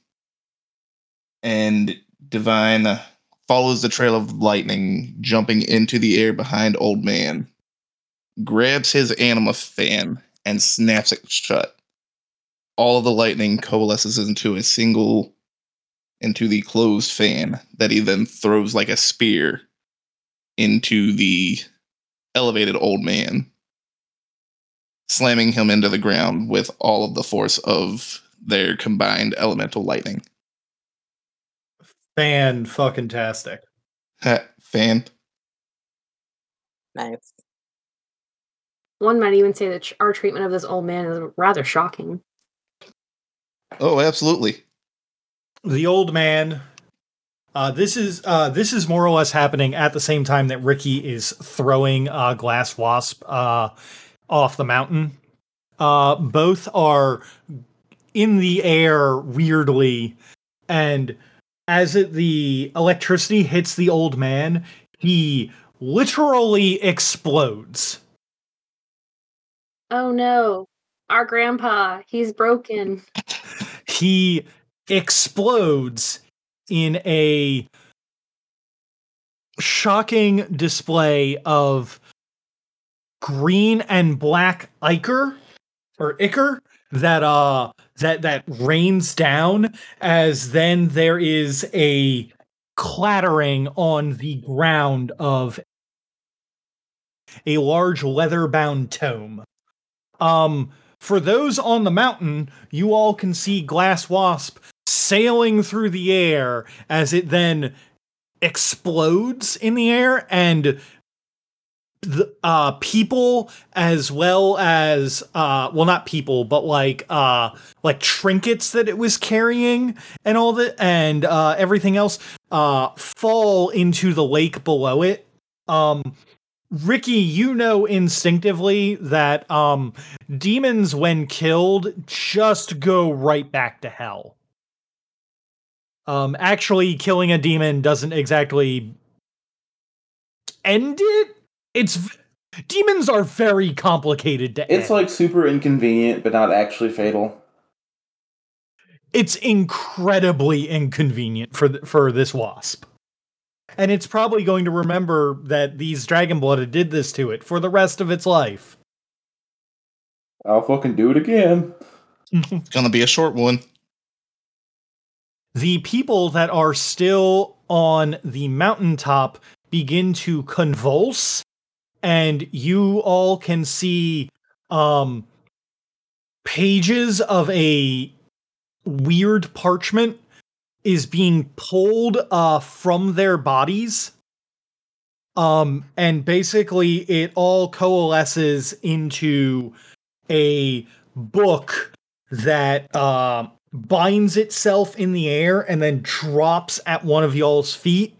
and Divine uh, follows the trail of lightning, jumping into the air behind Old Man, grabs his anima fan and snaps it shut. All of the lightning coalesces into a single into the closed fan that he then throws like a spear into the elevated old man, slamming him into the ground with all of the force of their combined elemental lightning. Fan fucking tastic. Fan. Nice. One might even say that our treatment of this old man is rather shocking. Oh, absolutely. The old man. Uh, this is uh, this is more or less happening at the same time that Ricky is throwing uh, Glass Wasp uh, off the mountain. Uh, both are in the air weirdly, and as it, the electricity hits the old man, he literally explodes. Oh no, our grandpa, he's broken. he explodes in a shocking display of green and black ichor or ichor that uh that that rains down as then there is a clattering on the ground of a large leather bound tome. Um for those on the mountain, you all can see Glass Wasp sailing through the air as it then explodes in the air and the uh people as well as uh well not people but like uh like trinkets that it was carrying and all that and uh everything else uh fall into the lake below it um Ricky, you know instinctively that um demons when killed just go right back to hell. Um actually killing a demon doesn't exactly end it. It's v- demons are very complicated to It's end. like super inconvenient, but not actually fatal. it's incredibly inconvenient for th- for this wasp. And it's probably going to remember that these dragon blooded did this to it for the rest of its life. I'll fucking do it again. <laughs> It's gonna be a short one. the people that are still on the mountaintop begin to convulse and you all can see um pages of a weird parchment is being pulled uh from their bodies. Um and basically it all coalesces into a book that uh, binds itself in the air and then drops at one of y'all's feet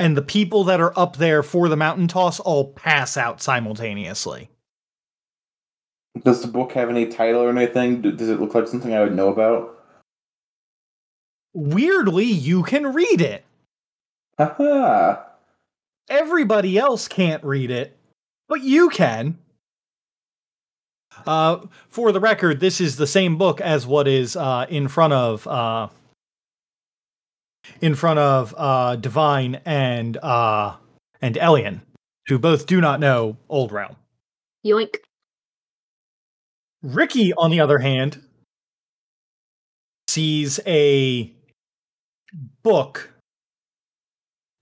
and the people that are up there for the mountain toss all pass out simultaneously Does the book have any title or anything? Does it look like something I would know about? weirdly you can read it Haha. everybody else can't read it but you can uh for the record this is the same book as what is uh in front of uh in front of uh divine and uh and elian who both do not know old realm Yoink. ricky on the other hand sees a book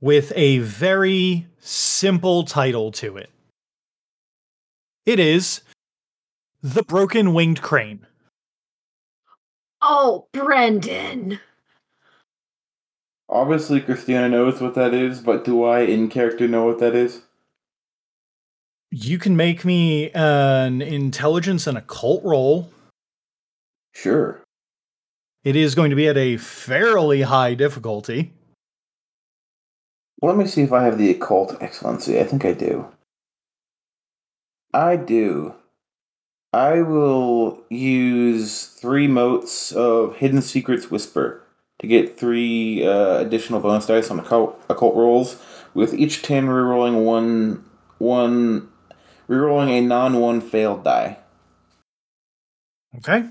with a very simple title to it it is the broken winged crane Oh, Brendan. Obviously, Christina knows what that is, but do I, in character, know what that is? You can make me an intelligence and occult roll. Sure. It is going to be at a fairly high difficulty. Let me see if I have the occult excellency. I think I do. I do. I will use three motes of Hidden Secrets Whisper to get three uh, additional bonus dice on occult, occult rolls, with each 10 rerolling one, one, rerolling a non one failed die. Okay.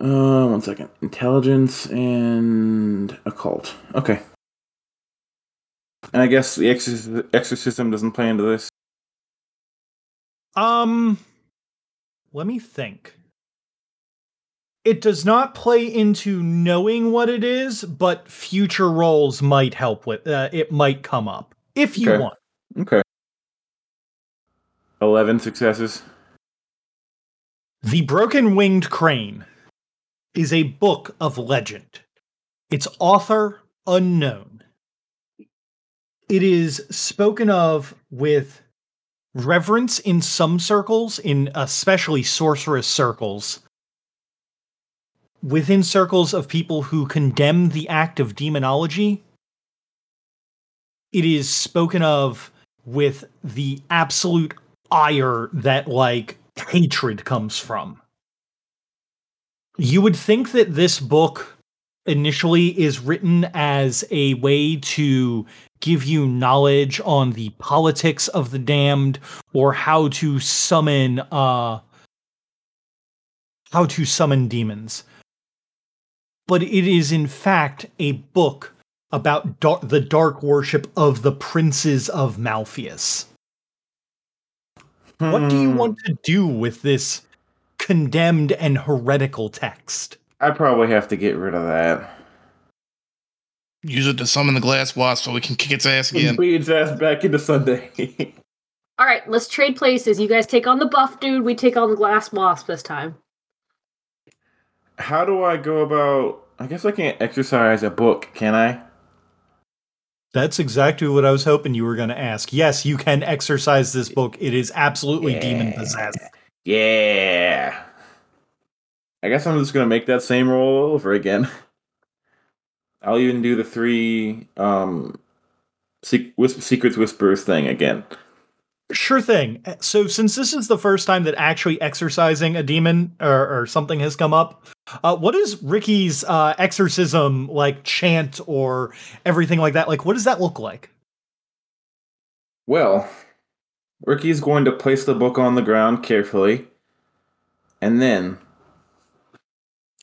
Uh, one second. Intelligence and occult. Okay. And I guess the exorc- exorcism doesn't play into this. Um, let me think. It does not play into knowing what it is, but future rolls might help with. Uh, it might come up if you Okay. want. Okay. 11 successes. The Broken Winged Crane is a book of legend. Its author unknown. It is spoken of with reverence in some circles, in especially sorceress circles, within circles of people who condemn the act of demonology. It is spoken of with the absolute ire that, like, hatred comes from. You would think that this book initially is written as a way to give you knowledge on the politics of the damned or how to summon uh how to summon demons but it is in fact a book about dar- the dark worship of the princes of Malfeas what do you Hmm. want to do with this condemned and heretical text I probably have to get rid of that. Use it to summon the glass wasp so we can kick its ass again. Beat its ass back into Sunday. <laughs> All right, let's trade places. You guys take on the buff dude. We take on the glass wasp this time. How do I go about? I guess I can't exercise a book, can I? That's exactly what I was hoping you were going to ask. Yes, you can exercise this book. It is absolutely demon possessed. Yeah. I guess I'm just gonna make that same roll over again. <laughs> I'll even do the three um, sec- whisp- secrets whispers thing again. Sure thing. So, since this is the first time that actually exercising a demon or, or something has come up, uh, what is Ricky's uh, exorcism like chant or everything like that? Like, what does that look like? Well, Ricky's going to place the book on the ground carefully, and then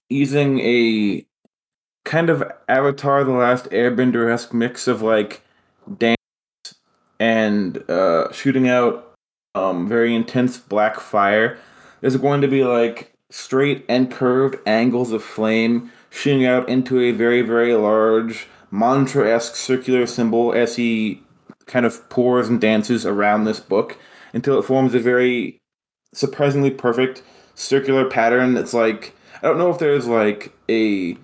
using a kind of Avatar: The Last Airbender esque mix of like dance and uh, shooting out um, very intense black fire. There's going to be like straight and curved angles of flame shooting out into a very, very large mantra esque circular symbol as he kind of pours and dances around this book until it forms a very surprisingly perfect circular pattern that's like I don't know if there's like a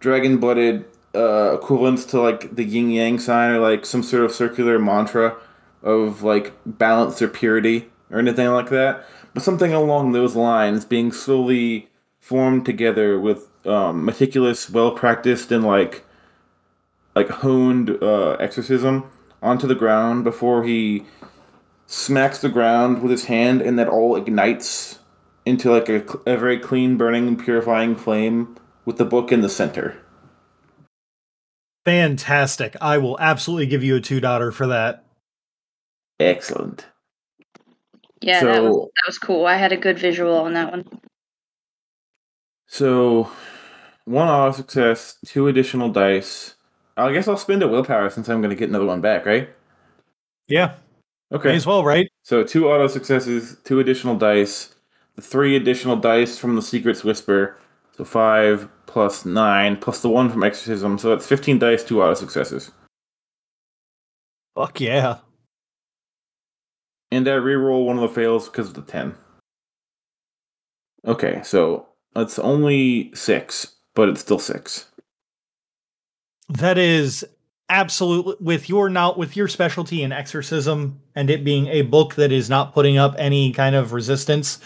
dragon blooded uh to like the yin yang sign or like some sort of circular mantra of like balance or purity or anything like that. But something along those lines being slowly formed together with um, meticulous, well practiced and like like honed uh, exorcism onto the ground before he smacks the ground with his hand, and that all ignites into like a, a very clean, burning, purifying flame with the book in the center. Fantastic. I will absolutely give you a two daughter for that. Excellent. Yeah, that was that was cool. I had a good visual on that one. So, one auto success, two additional dice. I guess I'll spend a willpower since I'm going to get another one back, right? Yeah, Okay. may as well, right? So two auto successes, two additional dice, the three additional dice from the Secrets Whisper. So five plus nine plus the one from Exorcism. So that's fifteen dice, two auto successes. Fuck yeah. And I reroll one of the fails because of the ten. Okay, so It's only six, but it's still six. That is absolutely with your not with your specialty in exorcism and it being a book that is not putting up any kind of resistance.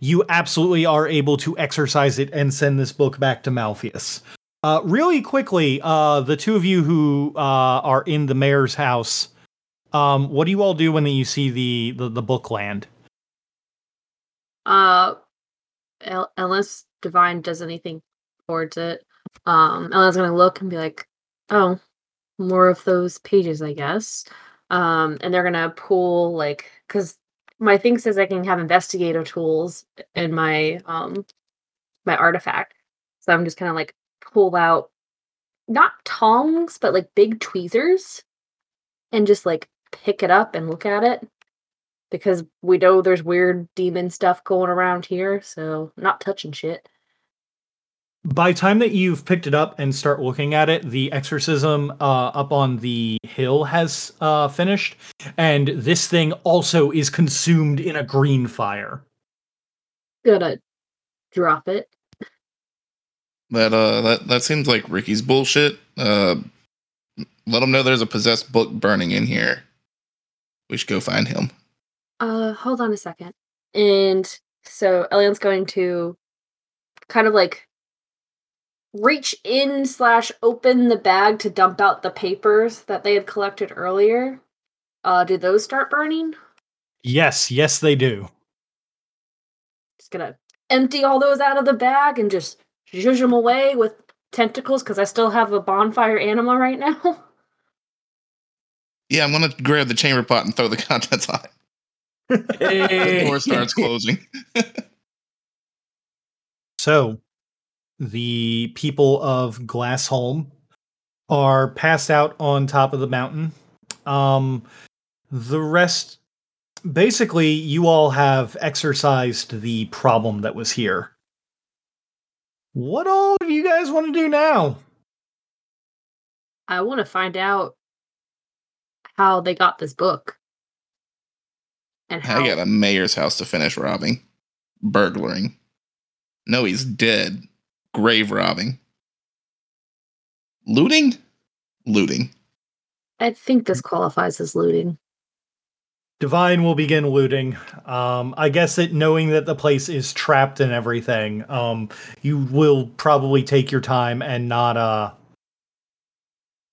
You absolutely are able to exercise it and send this book back to Malfeas. Uh, really quickly, uh, the two of you who uh, are in the mayor's house, um, what do you all do when you see the the, the book land? Uh, el- unless Divine does anything towards it, um, Ellen's gonna look and be like, "Oh, more of those pages, I guess." Um, and they're gonna pull like, because my thing says I can have investigator tools in my um my artifact, so I'm just kind of like pull out not tongs, but like big tweezers, and just like pick it up and look at it because we know there's weird demon stuff going around here, so not touching shit. By time that you've picked it up and start looking at it, the exorcism uh, up on the hill has uh, finished, and this thing also is consumed in a green fire. Gonna drop it. That uh, that that seems like Ricky's bullshit. Uh, let him know there's a possessed book burning in here. We should go find him. Uh, hold on a second. And so Elian's going to kind of like reach in slash open the bag to dump out the papers that they had collected earlier. Uh, do those start burning? Yes, yes, they do. Just gonna empty all those out of the bag and just zhuzh them away with tentacles because I still have a bonfire anima right now. <laughs> Yeah, I'm gonna grab the chamber pot and throw the <laughs> contents on it. <laughs> The door starts closing. So, the people of Glassholm are passed out on top of the mountain. Um, the rest, basically, you all have exercised the problem that was here. What all do you guys want to do now? I want to find out how they got this book. And how I got a mayor's house to finish robbing, burglaring. No, he's dead. Grave robbing. Looting? Looting. I think this qualifies as looting. Divine will begin looting. Um, I guess that knowing that the place is trapped and everything, um, you will probably take your time and not uh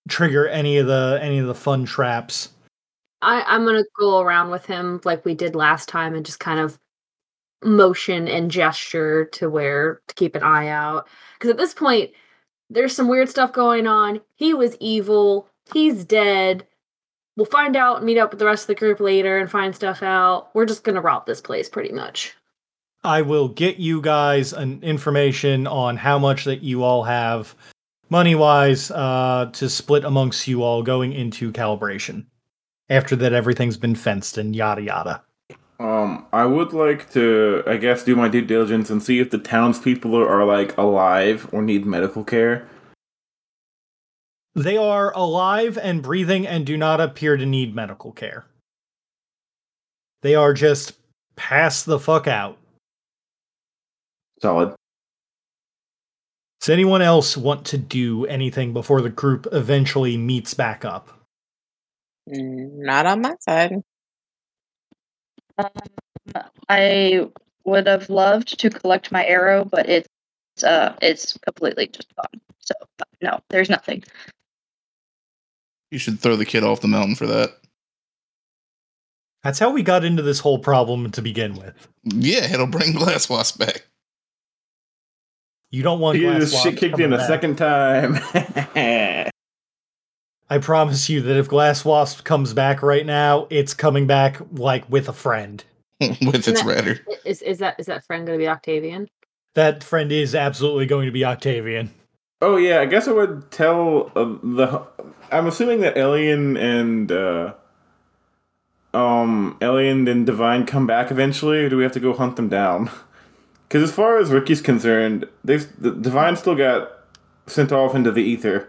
trigger any of the any of the fun traps. I, I'm gonna go around with him like we did last time and just kind of motion and gesture to where to keep an eye out. Because at this point, there's some weird stuff going on. He was evil. He's dead. We'll find out meet up with the rest of the group later and find stuff out. We're just gonna rob this place pretty much. I will get you guys an information on how much that you all have money wise uh, to split amongst you all going into calibration. After that, everything's been fenced and yada yada. Um, I would like to, I guess, do my due diligence and see if the townspeople are like alive or need medical care. They are alive and breathing and do not appear to need medical care. They are just pass the fuck out. Solid. Does anyone else want to do anything before the group eventually meets back up? Mm, Not on my side. Um, I would have loved to collect my arrow, but it's uh it's completely just gone. So no, there's nothing. You should throw the kid off the mountain for that. That's how we got into this whole problem to begin with. Yeah, it'll bring Glass Wasp back. You don't want He glass just shit kicked in a back. second time. <laughs> I promise you that if Glass Wasp comes back right now, it's coming back like with a friend. <laughs> with its No. radar. Is is that is that friend gonna be Octavian? That friend is absolutely going to be Octavian. oh yeah, I guess I would tell uh, the. I'm assuming that Alien and uh, um Alien and Divine come back eventually, or do we have to go hunt them down? <laughs> Because as far as Ricky's concerned, they the Divine still got sent off into the ether.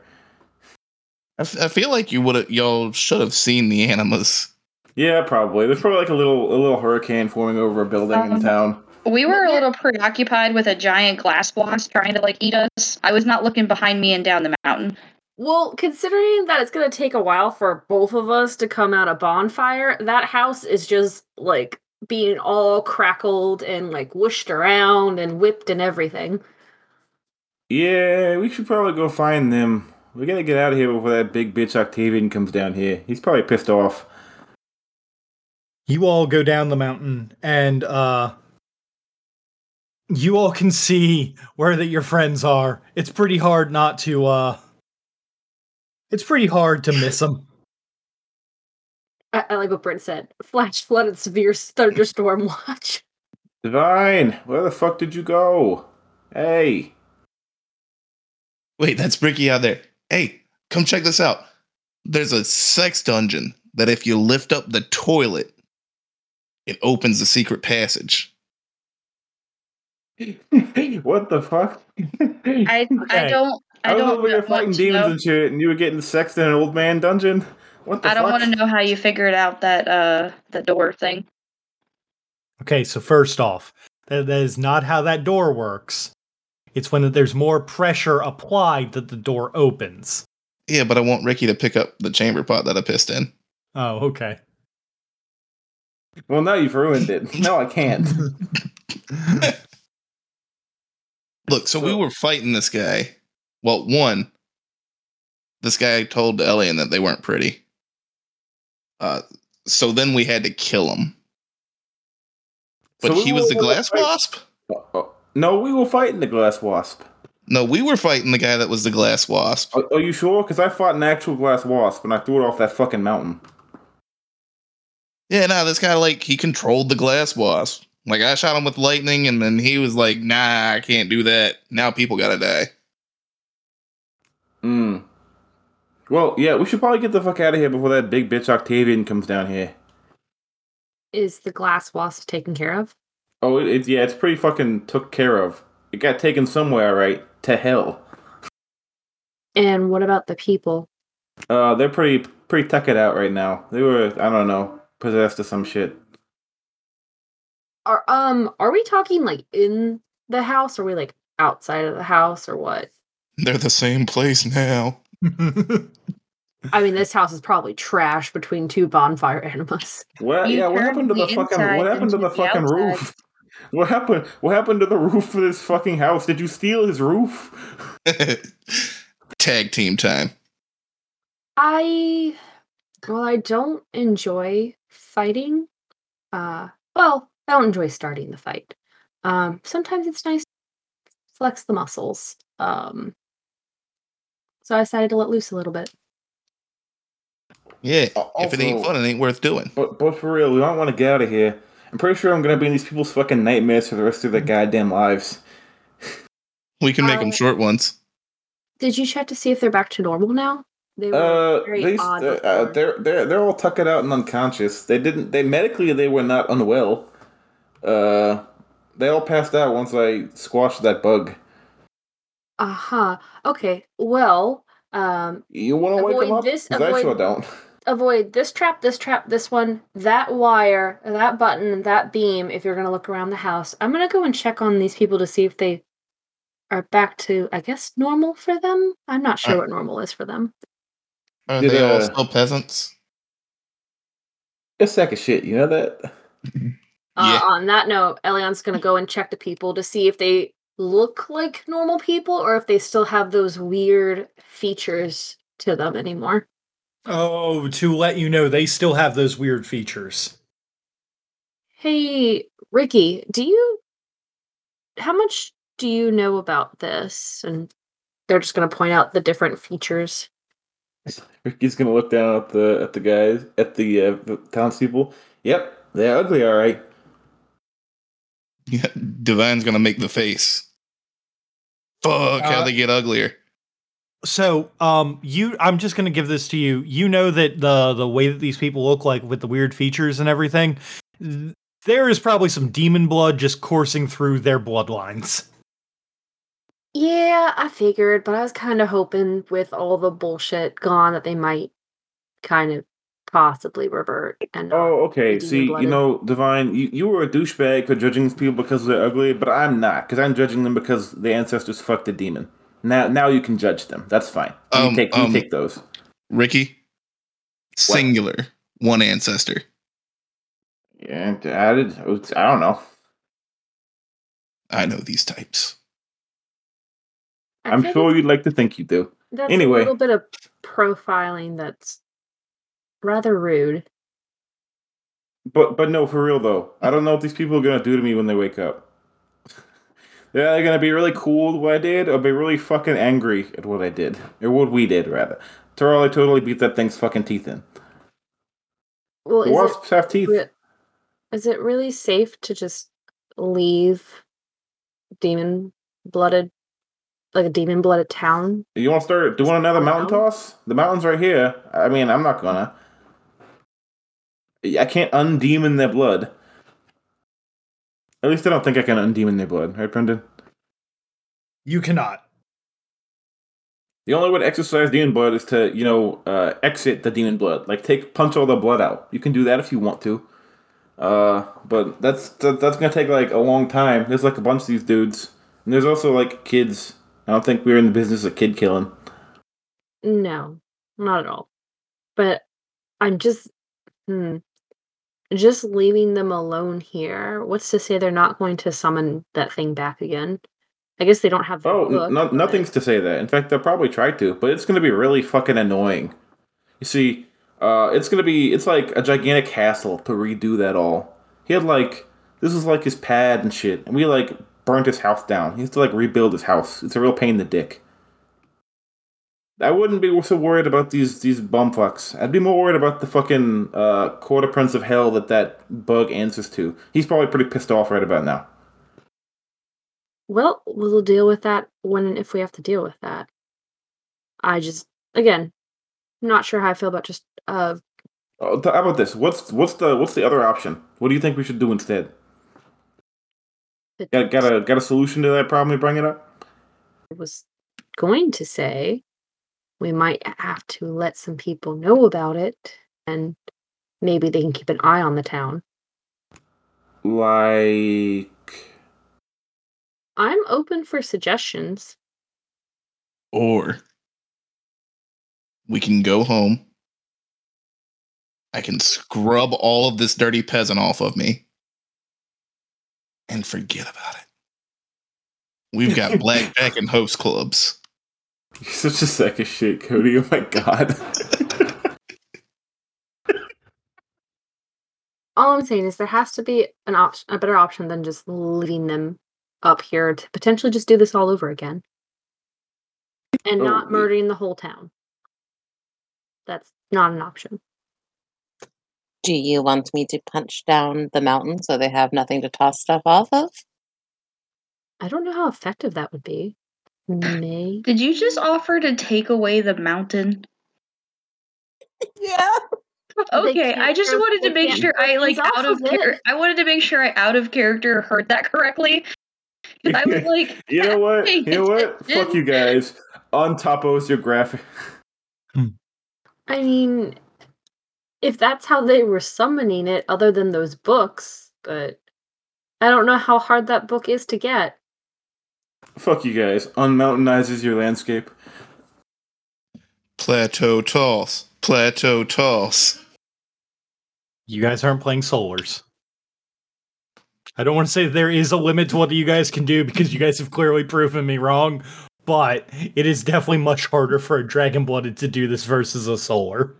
I, f- I feel like you would have, y'all should have seen the animas. Yeah, probably. There's probably like a little a little hurricane forming over a building in Um, town. We were a little preoccupied with a giant glass wasp trying to like eat us. I was not looking behind me and down the mountain. Well, considering that it's going to take a while for both of us to come out a bonfire, that house is just like being all crackled and like whooshed around and whipped and everything. Yeah, we should probably go find them. We gotta get out of here before that big bitch Octavian comes down here. He's probably pissed off. You all go down the mountain and uh you all can see where that your friends are. It's pretty hard not to uh it's pretty hard to miss them. I, I like what Brent said. Flash flooded severe thunderstorm <laughs> watch. Divine, where the fuck did you go? Hey. Wait, that's Bricky out there. Hey, come check this out. There's a sex dungeon that if you lift up the toilet, it opens a secret passage. <laughs> what the fuck? I I <laughs> don't I, I, don't over here want fighting to demons know. and shit, and you were getting sexed in an old man dungeon. What the I don't want to know how you figured out that uh the door thing. Okay, so first off, that, that is not how that door works. It's when there's more pressure applied that the door opens. Yeah, but I want Ricky to pick up the chamber pot that I pissed in. Oh, okay. Well, now you've ruined it. <laughs> No, I can't. Look, so, we were fighting this guy. Well, one, this guy told Elian that they weren't pretty. Uh, so then we had to kill him. But So he was the glass wasp? No, we were fighting the glass wasp. No, we were fighting the guy that was the glass wasp. Are, are you sure? Because I fought an actual glass wasp and I threw it off that fucking mountain. Yeah, no, this guy like he controlled the glass wasp. Like I shot him with lightning, and then he was like, "Nah, I can't do that." Now people gotta die. Hmm. Well, yeah, we should probably get the fuck out of here before that big bitch Octavian comes down here. Is the glass wasp taken care of? Oh, it, it's yeah, it's pretty fucking took care of. It got taken somewhere, right? To hell. And what about the people? Uh, they're pretty pretty tuckered out right now. They were, I don't know, possessed to some shit. Are um are we talking like in the house? Or are we like outside of the house or what? They're the same place now. I mean, this house is probably trash between two bonfire <laughs> animals. What? You yeah, what happened to the, the fucking? What happened to the the fucking outside. roof? What happened? What happened to the <laughs> roof of this fucking house? Did you steal his roof? <laughs> Tag team time. I well, I don't enjoy fighting. Uh well, I don't enjoy starting the fight. Um sometimes it's nice to flex the muscles. Um so I decided to let loose a little bit. Yeah, Al- if it ain't also- fun, it ain't worth doing. But but for real, we don't want to get out of here. I'm pretty sure I'm gonna be in these people's fucking nightmares for the rest of their goddamn lives. We can make them Uh, short ones. Did you check to see if they're back to normal now? They were Uh, very they, odd. uh, uh, before. they're they're they're all tucked out and unconscious. They didn't. They medically they were not unwell. Uh, they all passed out once I squashed that bug. Uh-huh. Okay. Well, um You want to wake them Avoid up? this, 'Cause I avoid- sure don't. <laughs> avoid this trap, this trap, this one, that wire, that button, that beam if you're going to look around the house. I'm going to go and check on these people to see if they are back to, I guess, normal for them. I'm not sure Uh, what normal is for them. Are Did, they all uh, still peasants? A sack of shit. You know that. Uh, Yeah. on that note, Elion's going to go and check the people to see if they look like normal people or if they still have those weird features to them anymore. Oh, to let you know, they still have those weird features. Hey, Ricky, do you how much do you know about this? And they're just going to point out the different features. <laughs> Ricky's gonna look down at the at the guys at the, uh, the townspeople. Yep, they're ugly. All right. Yeah, <laughs> Divine's gonna make the face. Fuck, how Uh, they get uglier. So, um, you, I'm just gonna give this to you. You know that the the way that these people look like with the weird features and everything, th- there is probably some demon blood just coursing through their bloodlines. Yeah, I figured, but I was kind of hoping with all the bullshit gone that they might kind of possibly revert and Oh, okay. the See, you know, Divine, you, you were a douchebag for judging these people because they're ugly, but I'm not, because I'm judging them because the ancestors fucked a demon. Now, now you can judge them. That's fine. You Um, take, you um, take those. Ricky, singular, one ancestor. Yeah, added. I don't know. I know these types. I I'm sure you'd like to think you do. That's Anyway. a little bit of profiling that's rather rude. But but no, for real though, I don't know what these people are gonna do to me when they wake up. Yeah, they're either gonna be really cool with what I did, or be really fucking angry at what I did, or what we did rather. Terrell, I totally beat that thing's fucking teeth in. Well, is it, have teeth. re- is it really safe to just leave demon blooded, like a demon blooded town? You want to start doing another mountain toss? The mountain's right here. I mean, I'm not gonna. I can't undemon their blood. At least I don't think I can undemon their blood, right, Brendan? You cannot. The only way to exercise demon blood is to, you know, uh, exit the demon blood. Like take punch all the blood out. You can do that if you want to. Uh, but that's that, that's gonna take like a long time. There's like a bunch of these dudes, and there's also like kids. I don't think we're in the business of kid killing. No, not at all. But I'm just, hmm, just leaving them alone here. What's to say they're not going to summon that thing back again? I guess they don't have. The Oh, book, n- no, but- nothing's to say that. In fact, they'll probably try to, but it's gonna be really fucking annoying. You see, uh, it's gonna be it's like a gigantic hassle to redo that all. He had like this is like his pad and shit, and we like burnt his house down. He has to like rebuild his house. It's a real pain in the dick. I wouldn't be so worried about these these bumfucks. I'd be more worried about the fucking uh, quarter prince of hell that that bug answers to. He's probably pretty pissed off right about now. Well, we'll deal with that when and if we have to deal with that. I just, again, not sure how I feel about just uh Oh, th- how about this? What's what's the what's the other option? What do you think we should do instead? Got got a got a solution to that problem? You bring it up. I was going to say we might have to let some people know about it and maybe they can keep an eye on the town. Like I'm open for suggestions. Or we can go home. I can scrub all of this dirty peasant off of me and forget about it. We've got <laughs> blackjack and host clubs. You're such a sack of shit, Cody. Oh my god. <laughs> All I'm saying is there has to be an option, a better option than just leaving them up here to potentially just do this all over again and Oh, not yeah. murdering the whole town. That's not an option. Do you want me to punch down the mountain so they have nothing to toss stuff off of? I don't know how effective that would be. May Did you just offer to take away the mountain? Yeah. <laughs> Okay, I just wanted to make can't sure I like out of of it. character. I wanted to make sure I out of character heard that correctly. <laughs> 'Cause I was like, you know what? <laughs> You know what? Fuck you guys. Untopos your graphic. Hmm. I mean, if that's how they were summoning it, other than those books, but I don't know how hard that book is to get. Fuck you guys. Unmountainizes your landscape. Plateau toss. Plateau toss. You guys aren't playing solars. I don't want to say there is a limit to what you guys can do because you guys have clearly proven me wrong, but it is definitely much harder for a dragon blooded to do this versus a solar.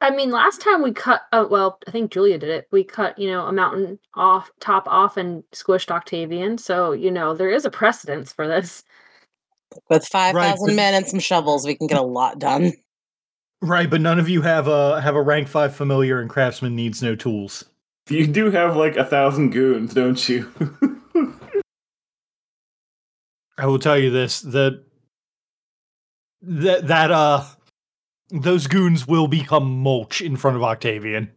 I mean, last time we cut, uh, well, I think Julia did it. We cut, you know, a mountain off, top off, and squished Octavian. So, you know, there is a precedence for this. With 5,000 but- men and some shovels, we can get a lot done. Right, but none of you have a have a rank five familiar and craftsman needs no tools. You do have like a thousand goons, don't you? <laughs> I will tell you this: that that that uh those goons will become mulch in front of Octavian.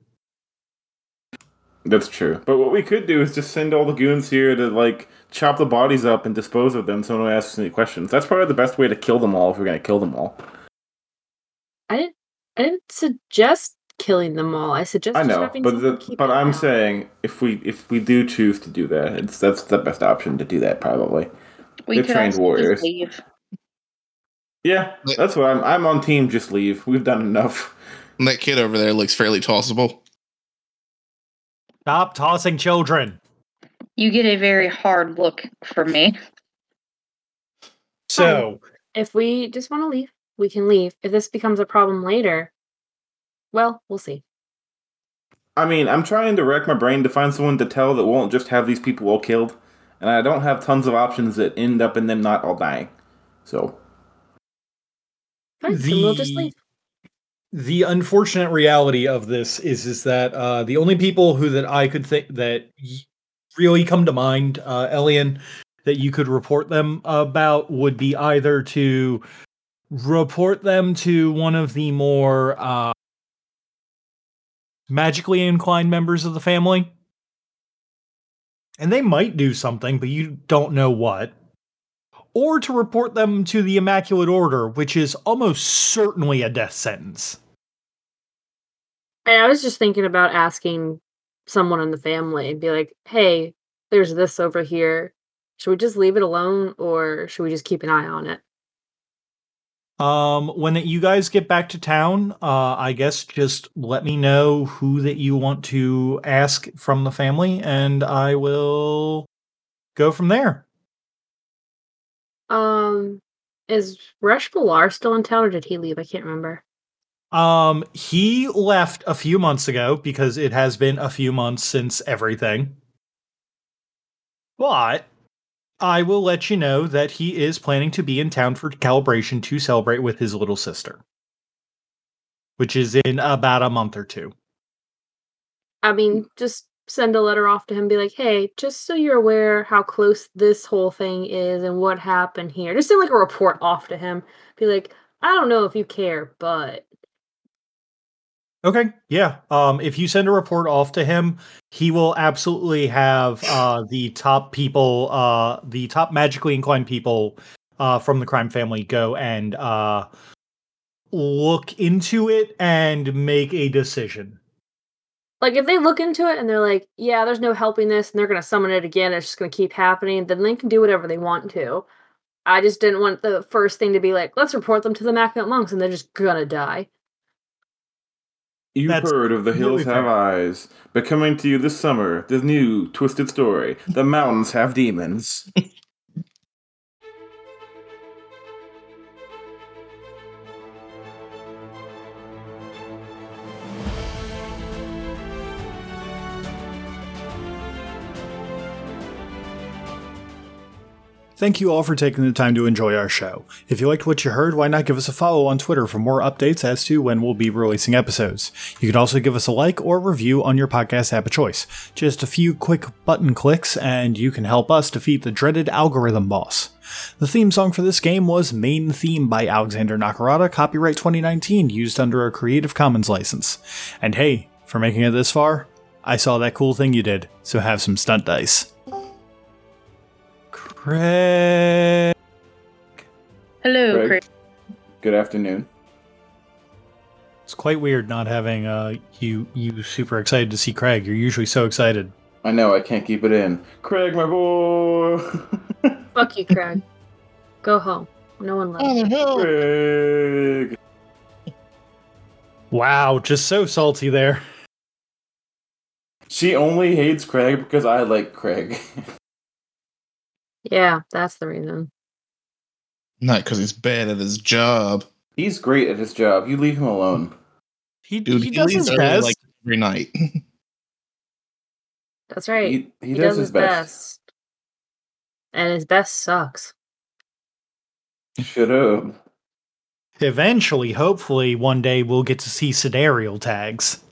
That's true. But what we could do is just send all the goons here to like chop the bodies up and dispose of them so no one asks any questions. That's probably the best way to kill them all if we're gonna kill them all. I didn't. I didn't suggest killing them all. I suggest I know, having but someone the, keep but I'm out. saying if we if we do choose to do that, it's that's the best option to do that probably. We They're could trained also just warriors. leave. Yeah, But- that's what I'm. I'm on team. Just leave. We've done enough. And that kid over there looks fairly tossable. Stop tossing children. You get a very hard look from me. So, If we just want to leave, we can leave. If this becomes a problem later, well, we'll see. I mean, I'm trying to rack my brain to find someone to tell that won't just have these people all killed, and I don't have tons of options that end up in them not all dying. So Fine, then we'll just The- leave. the unfortunate reality of this is is that uh, the only people who that I could think that y- really come to mind, uh, Elian, that you could report them about would be either to report them to one of the more uh, magically inclined members of the family, and they might do something, but you don't know what. Or to report them to the Immaculate Order, which is almost certainly a death sentence. And I was just thinking about asking someone in the family and be like, hey, there's this over here. Should we just leave it alone or should we just keep an eye on it? Um, when you guys get back to town, uh, I guess just let me know who that you want to ask from the family, and I will go from there. Um, is Rush Bilar still in town or did he leave? I can't remember. Um, he left a few months ago because it has been a few months since everything. But I will let you know that he is planning to be in town for calibration to celebrate with his little sister, which is in about a month or two. I mean, just send a letter off to him, be like, hey, just so you're aware how close this whole thing is and what happened here. Just send like a report off to him. Be like, I don't know if you care, but Okay, yeah. Um, if you send a report off to him, he will absolutely have uh, the top people, uh, the top magically inclined people uh, from the crime family go and uh, look into it and make a decision. Like if they look into it and they're like, yeah, there's no helping this, and they're gonna summon it again, it's just gonna keep happening, then they can do whatever they want to. I just didn't want the first thing to be like, let's report them to the Immaculate Monks, and they're just gonna die. you That's heard of the hills completely have fair. eyes, but coming to you this summer, the new twisted story: the mountains have demons. <laughs> Thank you all for taking the time to enjoy our show. If you liked what you heard, why not give us a follow on Twitter for more updates as to when we'll be releasing episodes? You can also give us a like or review on your podcast app of choice. Just a few quick button clicks, and you can help us defeat the dreaded algorithm boss. The theme song for this game was Main Theme by Alexander Nakarada, copyright 2019, used under a Creative Commons license. And hey, for making it this far, I saw that cool thing you did, so have some stunt dice. Craig. Hello, Craig. Craig. Good afternoon. It's quite weird not having uh you you super excited to see Craig. You're usually so excited. I know I can't keep it in. Craig, my boy. <laughs> Fuck you, Craig. Go home. No one loves you. Craig. Wow, just so salty there. She only hates Craig because I like Craig. <laughs> Yeah, that's the reason. Not because he's bad at his job. He's great at his job. You leave him alone. He Dude, he, he, does his early best. like every night. <laughs> That's right. He, he, he, does, his best. And his best sucks. Shut up. Eventually, hopefully, one day we'll get to see sidereal tags.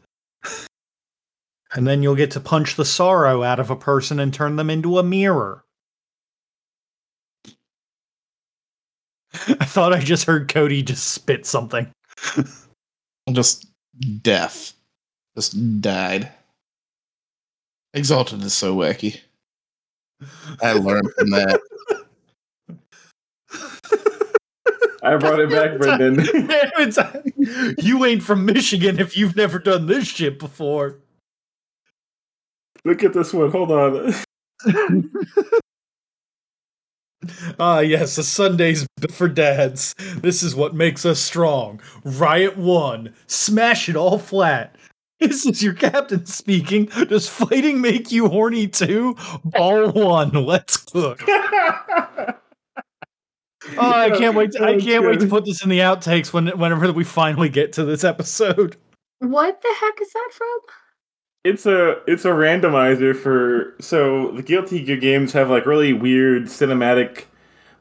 And then you'll get to punch the sorrow out of a person and turn them into a mirror. <laughs> I thought I just heard Cody just spit something. I'm <laughs> just death. Just died. Exalted is so wacky. I learned from that. <laughs> I brought it back, Brendan. You ain't from Michigan if you've never done this shit before. Look at this one. Hold on. Ah, yes, a Sunday's for dads. This is what makes us strong. Riot one. Smash it all flat. <laughs> This is your captain speaking. Does fighting make you horny too? Ball one. Let's cook. Oh, <laughs> I can't wait! To, I can't wait to put this in the outtakes when whenever we finally get to this episode. What the heck is that from? It's a it's a randomizer for so the Guilty Gear games have like really weird cinematic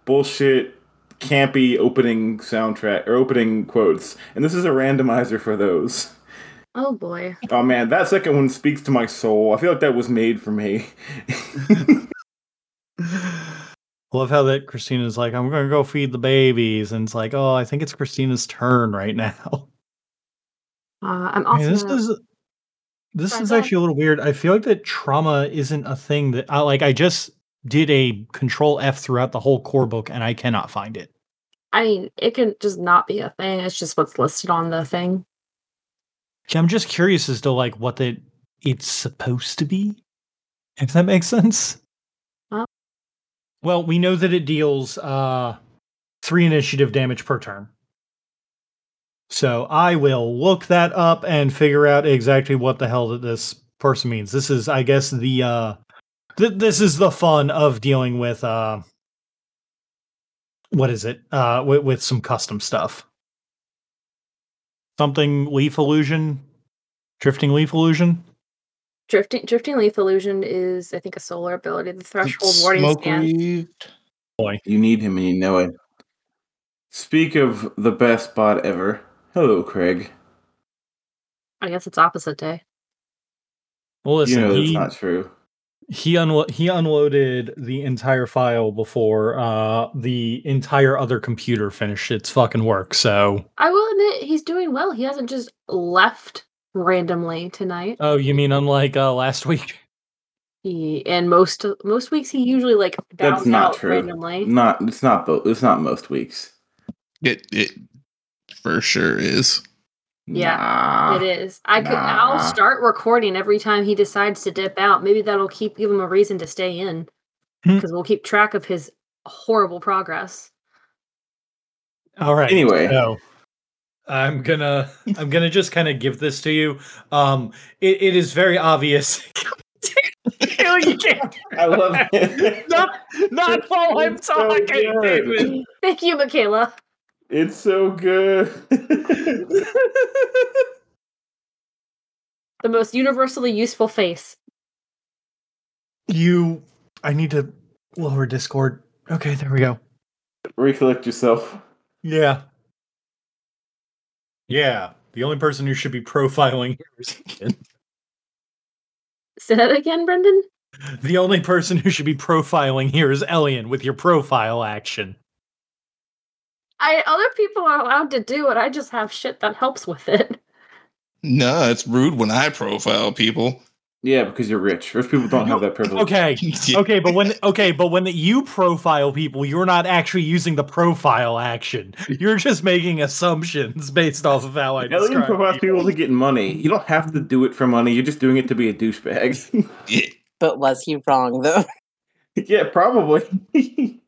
bullshit campy opening soundtrack or opening quotes, and this is a randomizer for those. Oh boy. Oh man, that second one speaks to my soul. I feel like that was made for me. <laughs> Love how that Christina's like, I'm gonna go feed the babies, and it's like, oh, I think it's Christina's turn right now. Uh, I'm Man, also this gonna- is this is actually a little weird. I feel like that trauma isn't a thing that I like. I just did a control F throughout the whole core book, and I cannot find it. I mean, it can just not be a thing. It's just what's listed on the thing. Yeah, I'm just curious as to like what that it's supposed to be. If that makes sense. Huh? Well, we know that it deals uh three initiative damage per turn. So I will look that up and figure out exactly what the hell that this person means. This is, I guess, the uh th- this is the fun of dealing with uh what is it? Uh with, with some custom stuff. Something leaf illusion? Drifting leaf illusion? Drifting drifting leaf illusion is, I think, a solar ability. The threshold warding Smoke scan. weaved. You need him and you know it. Speak of the best bot ever. Hello, Craig. I guess it's opposite day. Well, listen, you know that's he, not true. he unlo- he unloaded the entire file before uh the entire other computer finished its fucking work. So, I will admit he's doing well. He hasn't just left randomly tonight. oh, you mean unlike uh last week? He and most most weeks he usually like That's not out true. randomly. Not it's not both. It's not most weeks. It it for sure is. Yeah, Nah. It is. I could. I'll start recording every time he decides to dip out. Maybe that'll keep give him a reason to stay in, Hmm. because we'll keep track of his horrible progress. All right. Anyway. so I'm gonna <laughs> I'm gonna just kind of give this to you. Um, it, it is very obvious. <laughs> <laughs> you can't. I love it. Not not while I'm It's so talking, good. David. Thank you, Michaela. It's so good. <laughs> The most universally useful face. You, I need to lower Discord. Okay, there we go. Recollect yourself. Yeah. Yeah. The only person who should be profiling here is Ian. Say that again, Brendan. The only person who should be profiling here is Elian with your profile action. I other people are allowed to do it. I just have shit that helps with it. No, it's rude when I profile people. Yeah, because you're rich. Rich people don't have that <laughs> privilege. <laughs> Okay. Okay, but when okay, but when you profile people, you're not actually using the profile action. You're just making assumptions based off of how I Alien describe provides people. people to get money. You don't have to do it for money. You're just doing it to be a douchebag. <laughs> But was he wrong though? yeah, probably.